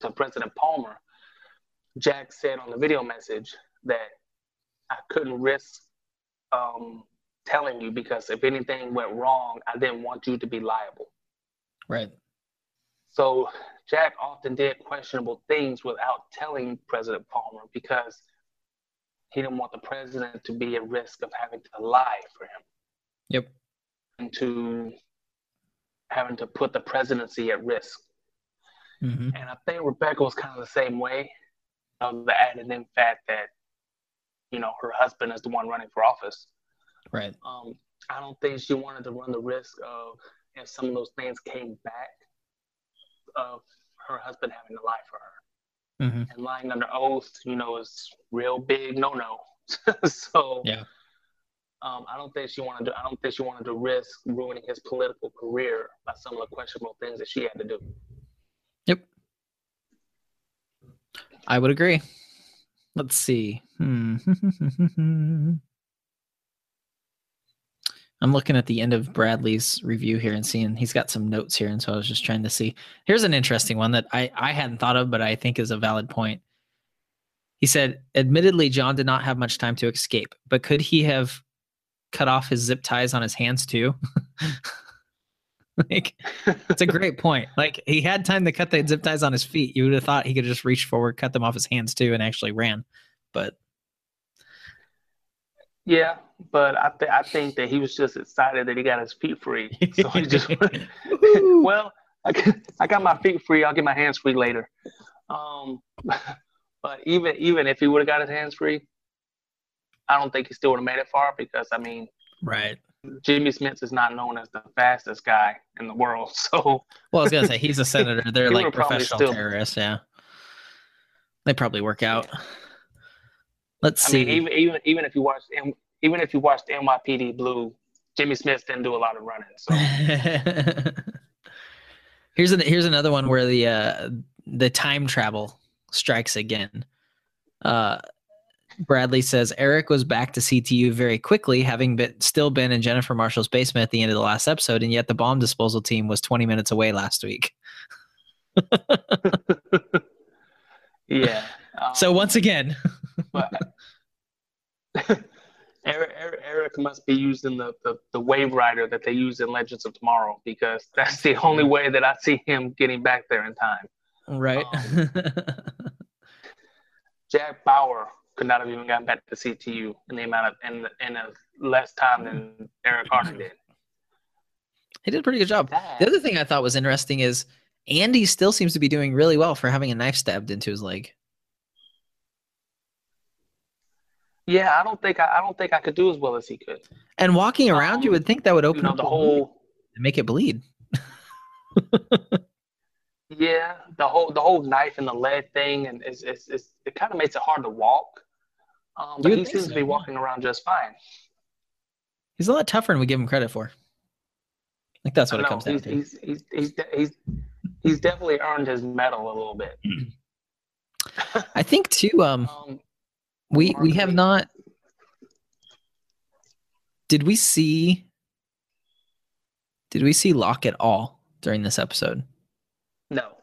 to President Palmer, Jack said on the video message that I couldn't risk um, telling you because if anything went wrong, I didn't want you to be liable. Right. So Jack often did questionable things without telling President Palmer because he didn't want the president to be at risk of having to lie for him Yep. and to having to put the presidency at risk. hmm And I think Rebecca was kind of the same way. of the added in fact that, you know, her husband is the one running for office. Right. Um, I don't think she wanted to run the risk of if some of those things came back of her husband having to lie for her. hmm And lying under oath, you know, is real big no no. so Yeah. um, I don't think she wanted to I don't think she wanted to risk ruining his political career by some of the questionable things that she had to do. Yep. I would agree. Let's see. Hmm. I'm looking at the end of Bradley's review here and seeing he's got some notes here, and so I was just trying to see. Here's an interesting one that I I hadn't thought of, but I think is a valid point. He said, "Admittedly, John did not have much time to escape, but could he have cut off his zip ties on his hands too?" like, it's a great point. Like he had time to cut the zip ties on his feet. You would have thought he could just reach forward, cut them off his hands too, and actually ran. But Yeah, but I th- I think that he was just excited that he got his feet free. So he just well, I got, I got my feet free. I'll get my hands free later. Um, but even even if he would have got his hands free, I don't think he still would have made it far because I mean right. Jimmy Smith is not known as the fastest guy in the world. So Well, I was gonna say he's a senator. They're like professional still- terrorists. Yeah, they probably work out. Let's I see. mean, even even even if you watch even if you watched NYPD Blue, Jimmy Smith didn't do a lot of running. So here's an here's another one where the uh the time travel strikes again. Uh Bradley says Eric was back to CTU very quickly, having been still been in Jennifer Marshall's basement at the end of the last episode, and yet the bomb disposal team was 20 minutes away last week. yeah. Um, So once again, but Eric, Eric, Eric must be using the, the, the wave rider that they use in Legends of Tomorrow because that's the only mm. way that I see him getting back there in time. right? Um, Jack Bauer could not have even gotten back to CTU in the amount of in in a less time than Eric Harden did. he did a pretty good job. That- The other thing I thought was interesting is Andy still seems to be doing really well for having a knife stabbed into his leg. Yeah, I don't think I, I don't think I could do as well as he could. And walking around, you Um, would think that would You open know, up the whole and make it bleed. yeah, the whole the whole knife and the lead thing, and it's, it's, it's it kind of makes it hard to walk. Um, but he seems so, to be walking around just fine. He's a lot tougher than we give him credit for. I think that's what it comes down he's, to. he's, he's, he's, he's, he's definitely earned his medal a little bit. I think too. Um, Um, we we have not. Did we see? Did we see Locke at all during this episode? no,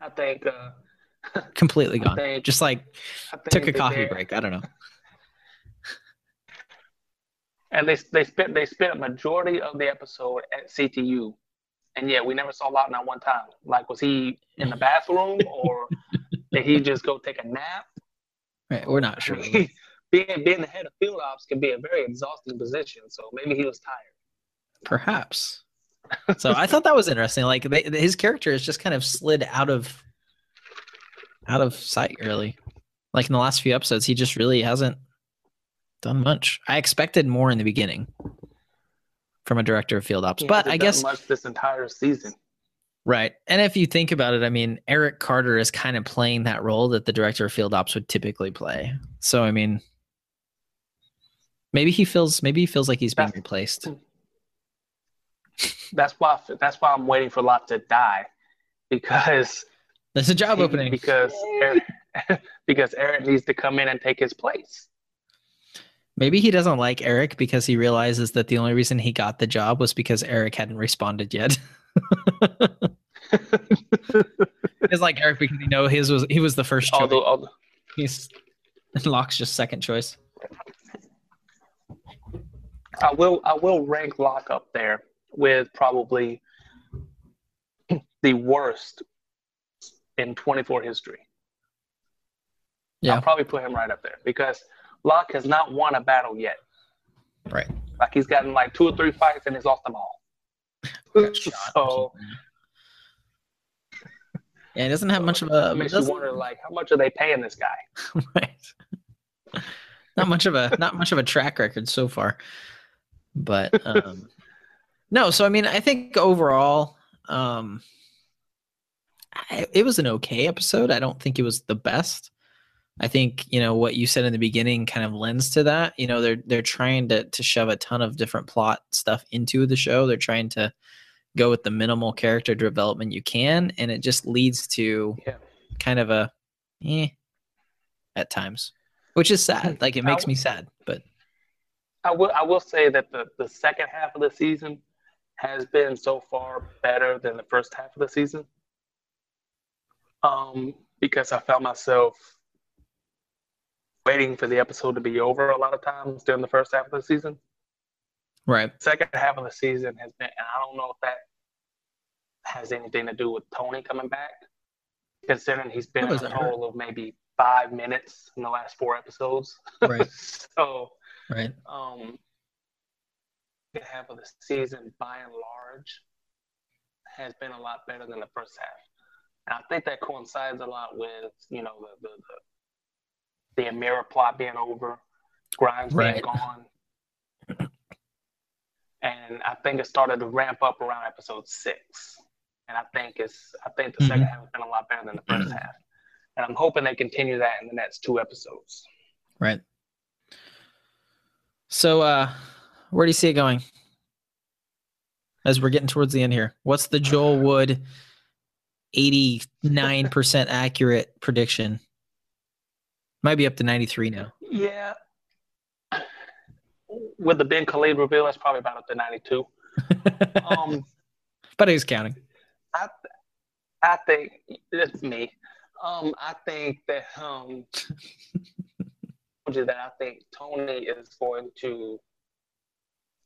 I think uh, Completely gone. think- Just like took a coffee break. I don't know. and they they spent they spent a majority of the episode at CTU, and yeah, we never saw Locke not one time. Like, was he in the bathroom or did he just go take a nap? Right, we're not sure. being being the head of field ops can be a very exhausting position. So maybe he was tired. Perhaps. So I thought that was interesting. Like they, his character has just kind of slid out of out of sight, really. Like in the last few episodes, he just really hasn't done much. I expected more in the beginning from a director of field ops, He but I guess much this entire season. Right. And if you think about it, I mean, Eric Carter is kind of playing that role that the director of field ops would typically play. So I mean maybe he feels maybe he feels like he's being That's- replaced. That's why that's why I'm waiting for Locke to die, because There's a job opening. because Eric, because Eric needs to come in and take his place. Maybe he doesn't like Eric because he realizes that the only reason he got the job was because Eric hadn't responded yet. It's like Eric because you know his was he was the first choice. Although, although He's Locke's just second choice. I will I will rank Locke up there with probably the worst in 24 history. Yeah. I'll probably put him right up there because Locke has not won a battle yet. Right. Like he's gotten like two or three fights and he's lost them all. Got shot or so. Yeah, he doesn't have much of a makes you wonder like how much are they paying this guy? right. Not much of a not much of a track record so far. But um no, so I mean I think overall um I, it was an okay episode. I don't think it was the best. I think, you know, what you said in the beginning kind of lends to that. You know, they're they're trying to to shove a ton of different plot stuff into the show. They're trying to go with the minimal character development you can and it just leads to Yeah. kind of a eh at times which is sad like it makes me sad but I will I will say that the, the second half of the season has been so far better than the first half of the season. Um, because I found myself waiting for the episode to be over a lot of times during the first half of the season. Right Second half of the season has been, and I don't know if that has anything to do with Tony coming back, considering he's been a total of maybe five minutes in the last four episodes. right so right um, the half of the season, by and large, has been a lot better than the first half. And I think that coincides a lot with you know the the the, the Amira plot being over, Grimes Right. being gone, and I think it started to ramp up around episode six. And I think it's I think the second Mhm. half has been a lot better than the first half. And I'm hoping they continue that in the next two episodes. right so uh where do you see it going as we're getting towards the end here what's the joel wood 89% accurate prediction might be up to 93 now Yeah. With the Ben Khalid reveal, that's probably about up to 92. Um, but he's counting I, I think it's me. Um, I think that um, that I think Tony is going to.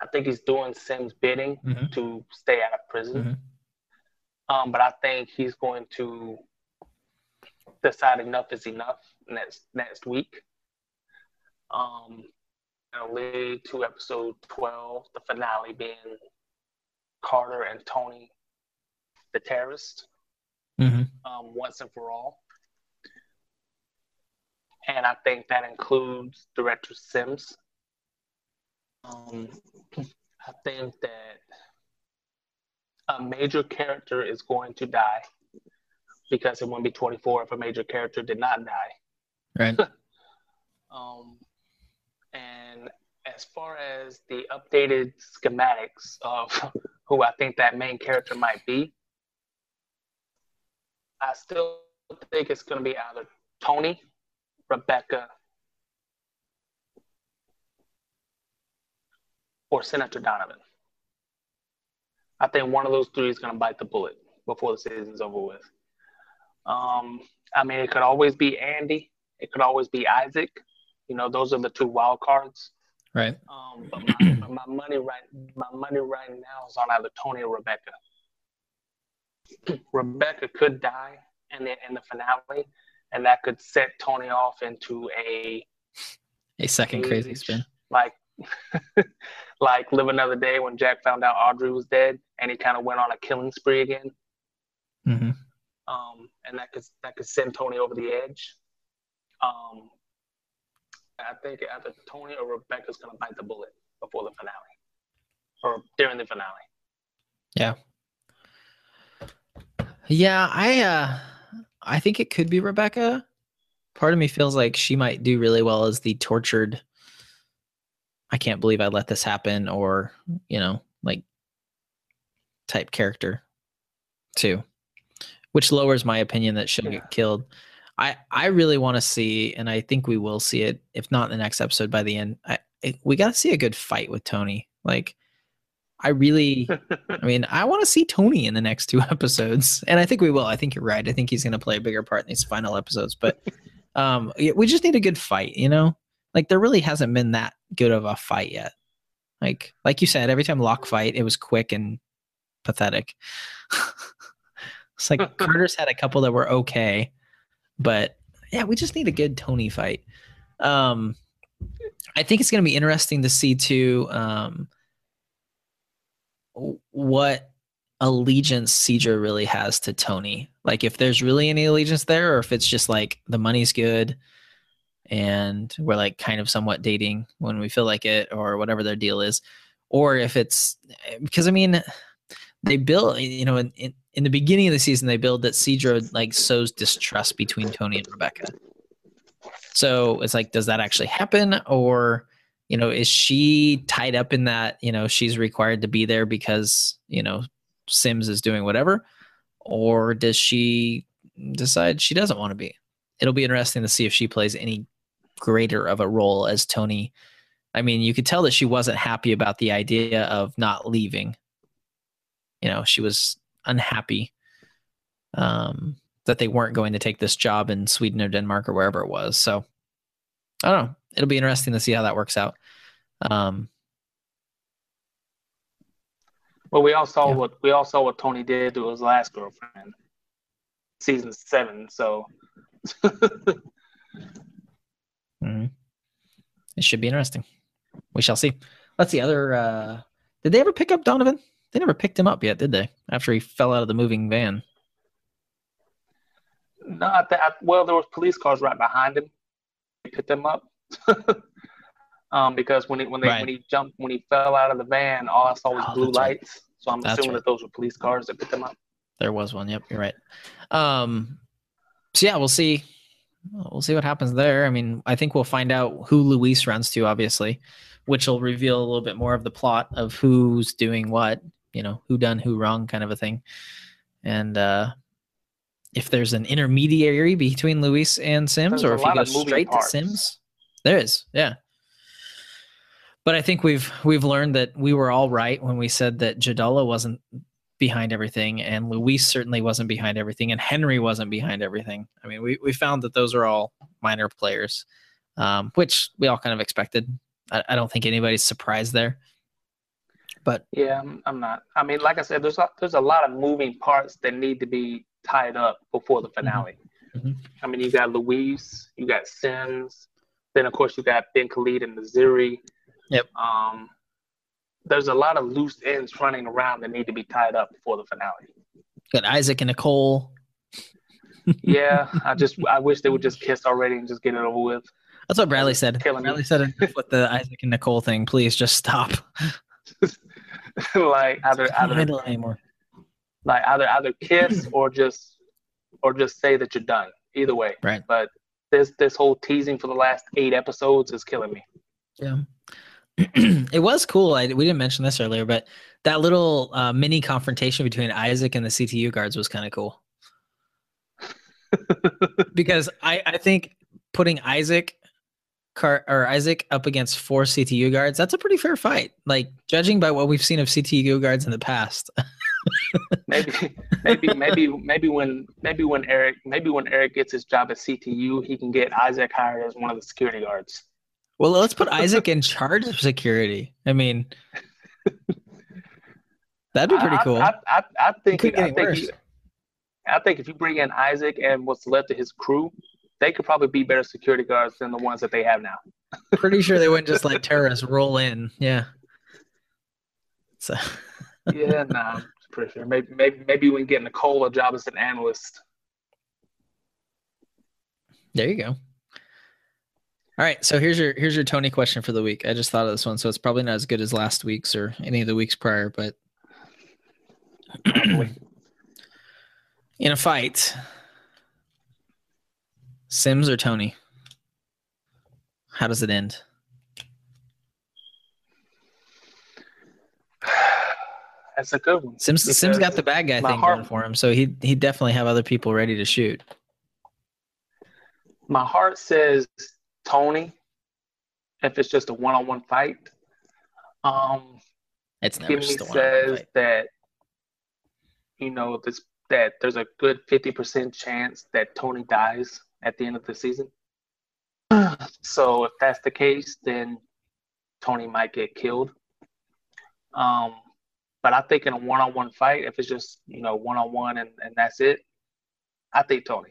I think he's doing Sim's bidding Mhm. to stay out of prison. Mhm. Um, but I think he's going to decide enough is enough next next week. Um, lead to episode twelve, the finale being Carter and Tony, the terrorist, Mhm. um, once and for all. And I think that includes director Sims. Um, I think that a major character is going to die because it wouldn't be 24 if a major character did not die. right Um, as far as the updated schematics of who I think that main character might be, I still think it's going to be either Tony, Rebecca, or Senator Donovan. I think one of those three is going to bite the bullet before the season's over with. Um, I mean, it could always be Andy. It could always be Isaac. You know, those are the two wild cards. Right Um, but my, my money right, my money right now is on either Tony or Rebecca. Rebecca could die in the in the finale, and that could set Tony off into a a second crazy spin like like live another day when Jack found out Audrey was dead, and he kind of went on a killing spree again. Mhm. um, and that could that could send Tony over the edge. Um, I think either Tony or Rebecca's gonna bite the bullet before the finale, or during the finale. Yeah. Yeah, I uh I think it could be Rebecca. Part of me feels like she might do really well as the tortured I can't believe I let this happen or, you know, like type character too. Which lowers my opinion that she'll Yeah. get killed. I I really want to see and I think we will see it if not in the next episode by the end. I, I we got to see a good fight with Tony. Like I really I mean, I want to see Tony in the next two episodes, and I think we will. I think you're right. I think he's going to play a bigger part in these final episodes. But um, we just need a good fight, you know. Like there really hasn't been that good of a fight yet. Like like you said, every time Locke fight, it was quick and pathetic. it's like Carter's had a couple that were okay, but yeah, we just need a good Tony fight. Um, I think it's going to be interesting to see too. Um, what allegiance Cedra really has to Tony. Like if there's really any allegiance there, or if it's just like the money's good and we're like kind of somewhat dating when we feel like it, or whatever their deal is, or if it's because I mean they build you know in, in, in the beginning of the season they build that Cedra like sows distrust between Tony and Rebecca. So it's like, does that actually happen, or you know, is she tied up in that? You know, she's required to be there because you know Sims is doing whatever, or does she decide she doesn't want to be? It'll be interesting to see if she plays any greater of a role as Tony. I mean, you could tell that she wasn't happy about the idea of not leaving. You know, she was unhappy um, that they weren't going to take this job in Sweden or Denmark or wherever it was. So I don't know. It'll be interesting to see how that works out. Um, Well, we all saw Yeah. what we all saw what Tony did to his last girlfriend, season seven. So mhm. It should be interesting. We shall see. Let's see. Other. Uh, did they ever pick up Donovan? They never picked him up yet, did they? After he fell out of the moving van. no, I th- I, well, there was police cars right behind him. They picked him up. um, because when he when they Right. when he jumped when he fell out of the van, all I saw was Oh, blue that's right. lights. So I'm That's assuming right. that those were police cars that picked him up. There was one. Yep, you're right. Um, so yeah, we'll see. We'll see what happens there. I mean, I think we'll find out who Luis runs to, obviously, which will reveal a little bit more of the plot of who's doing what. You know, who done who wrong, kind of a thing. And uh, if there's an intermediary between Luis and Sims, There's or if he goes straight parts. to Sims, there is. Yeah. But I think we've we've learned that we were all right when we said that Jadalla wasn't behind everything, and Luis certainly wasn't behind everything, and Henry wasn't behind everything. I mean, we, we found that those are all minor players, um, which we all kind of expected. I, I don't think anybody's surprised there. But Yeah, I'm, I'm not. I mean, like I said, there's a, there's a lot of moving parts that need to be tied up before the finale. Mhm. I mean, you got Luis, you got Sims, then of course you got Ben Khalid and Nasiri. Yep. Um, there's a lot of loose ends running around that need to be tied up before the finale. got Isaac and Nicole. Yeah, I just I wish they would just kiss already and just get it over with. That's what Bradley said. Killing me. Bradley said enough with the Isaac and Nicole thing. Please just stop. like either either handle anymore. like either either kiss or just or just say that you're done. Either way. Right. But this this whole teasing for the last eight episodes is killing me. Yeah. it was cool. I, we didn't mention this earlier, but that little uh, mini confrontation between Isaac and the CTU guards was kind of cool. because I, I think putting Isaac Car- or Isaac up against four CTU guards, that's a pretty fair fight. Like judging by what we've seen of CTU guards in the past. Maybe maybe maybe maybe when maybe when Eric maybe when Eric gets his job at CTU, he can get Isaac hired as one of the security guards. well, let's put Isaac in charge of security. I mean, that'd be pretty cool. I, I, I think could get I think worse. he- I think if you bring in Isaac and what's left of his crew, they could probably be better security guards than the ones that they have now. pretty sure they wouldn't just let terrorists roll in. Yeah. So Yeah, nah, I'm pretty sure. Maybe maybe maybe we can get Nicole a job as an analyst. there you go. All right, so here's your here's your Tony question for the week. I just thought of this one, so it's probably not as good as last week's or any of the weeks prior, but In a fight, Sims or Tony? How does it end? That's a good one. Sims Sims got the bad guy thing heart- going for him, so he he definitely have other people ready to shoot. My heart says Tony. If it's just a one-on-one fight, um, It's never Kimmy just says fight. that you know this that there's a good 50% chance that Tony dies at the end of the season. So if that's the case, then Tony might get killed. Um, but I think in a one-on-one fight, if it's just you know one-on-one and, and that's it, I think Tony.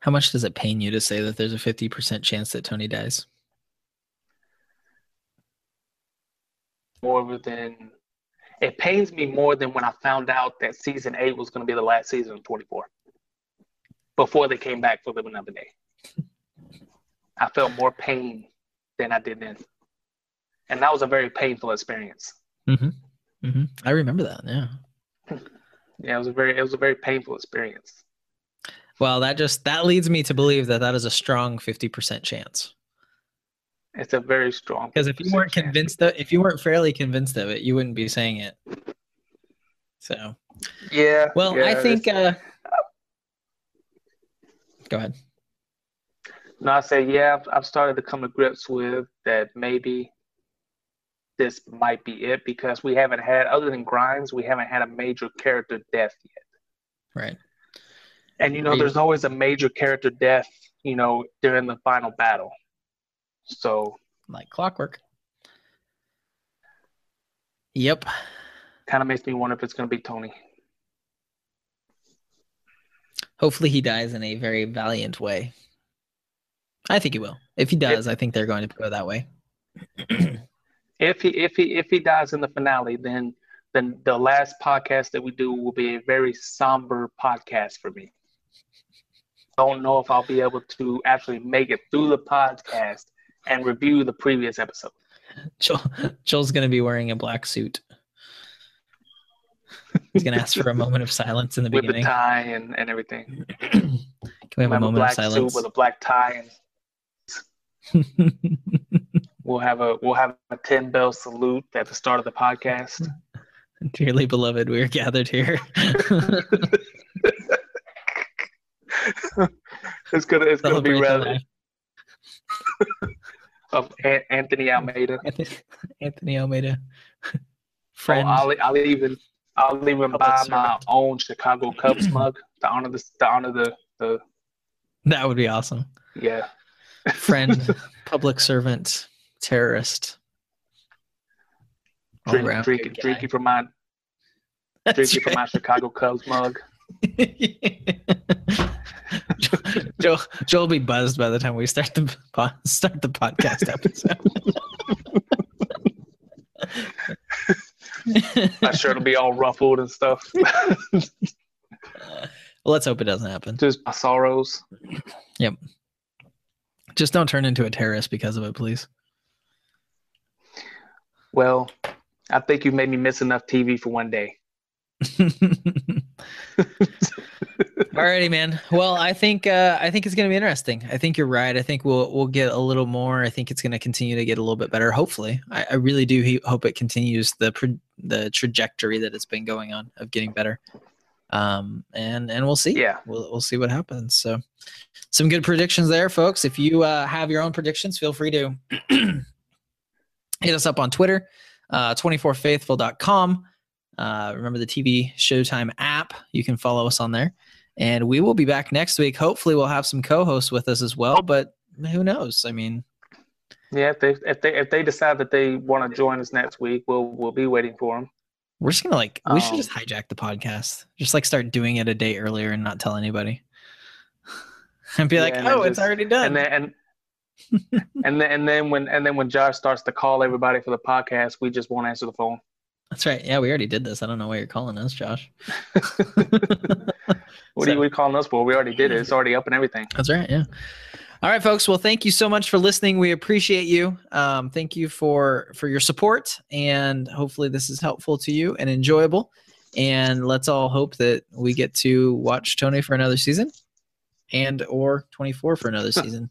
How much does it pain you to say that there's a fifty percent chance that Tony dies? more than it pains me more than when I found out that season eight was going to be the last season of 24 before they came back for Live Another Day. I felt more pain than I did then. And that was a very painful experience. Mm-hmm. Mm-hmm. I remember that. Yeah. Yeah, it was a very it was a very painful experience. Well, that just that leads me to believe that that is a strong fifty percent chance. It's a very strong Because if you weren't chance. convinced that if you weren't fairly convinced of it, you wouldn't be saying it. So, Yeah. well, yeah, I think. uh Go ahead. No, I say, yeah, I've, I've started to come to grips with that maybe this might be it because we haven't had, other than Grimes, we haven't had a major character death yet. Right. And, you know, there's always a major character death, you know, during the final battle. So Like clockwork. Yep. kind of makes me wonder if it's going to be Tony. Hopefully he dies in a very valiant way. I think he will. If he does, I think they're going to go that way. If he if he if he dies in the finale, then then the last podcast that we do will be a very somber podcast for me. Don't know if I'll be able to actually make it through the podcast and review the previous episode. Joel, Joel's going to be wearing a black suit. He's going to ask for a moment of silence in the with beginning. tie and, and everything. Can we have a Have a moment black of silence? suit with a black tie, and we'll have a we'll have a ten bell salute at the start of the podcast. Dearly beloved, we are gathered here. It's gonna it's gonna be rather of An- Anthony Almeida. Anthony Almeida. Oh, I'll, I'll even I'll even buy my own Chicago Cubs mug to honor the to honor the the that would be awesome. yeah. Friend, public servant, terrorist. Drink, drink, drinking from my That's drinking from my. Chicago Cubs mug. Joe, Joe will be buzzed by the time we start the start the podcast episode. My shirt will be all ruffled and stuff. well, let's hope it doesn't happen. Just my sorrows. Yep. Just don't turn into a terrorist because of it, please. Well, I think you made me miss enough TV for one day. Alrighty, man. Well, I think uh, I think it's gonna be interesting. I think you're right. I think we'll we'll get a little more. I think it's gonna continue to get a little bit better. Hopefully, I, I really do he- hope it continues the pro- the trajectory that it's been going on of getting better. Um, and and we'll see. Yeah. we'll we'll see what happens. So, some good predictions there, folks. If you uh, have your own predictions, feel free to hit us up on Twitter, uh, 24faithful.com. Uh, remember the TV Showtime app. You can follow us on there. And we will be back next week. Hopefully, we'll have some co-hosts with us as well. But who knows? I mean, Yeah, if they if they if they decide that they want to join us next week, we'll we'll be waiting for them. we're just gonna like we should Um, just hijack the podcast. Just like start doing it a day earlier and not tell anybody. And be like, Yeah, and oh, it's just- already done. And then and and then and then when and then when Josh starts to call everybody for the podcast, we just won't answer the phone. That's right. Yeah, we already did this. I don't know why you're calling us, Josh. What So- are you calling us for? We already did it. It's already up and everything. That's right. Yeah. All right, folks. Well, thank you so much for listening. We appreciate you. Um, thank you for for your support, and hopefully this is helpful to you and enjoyable. and let's all hope that we get to watch Tony for another season, and or 24 for another season.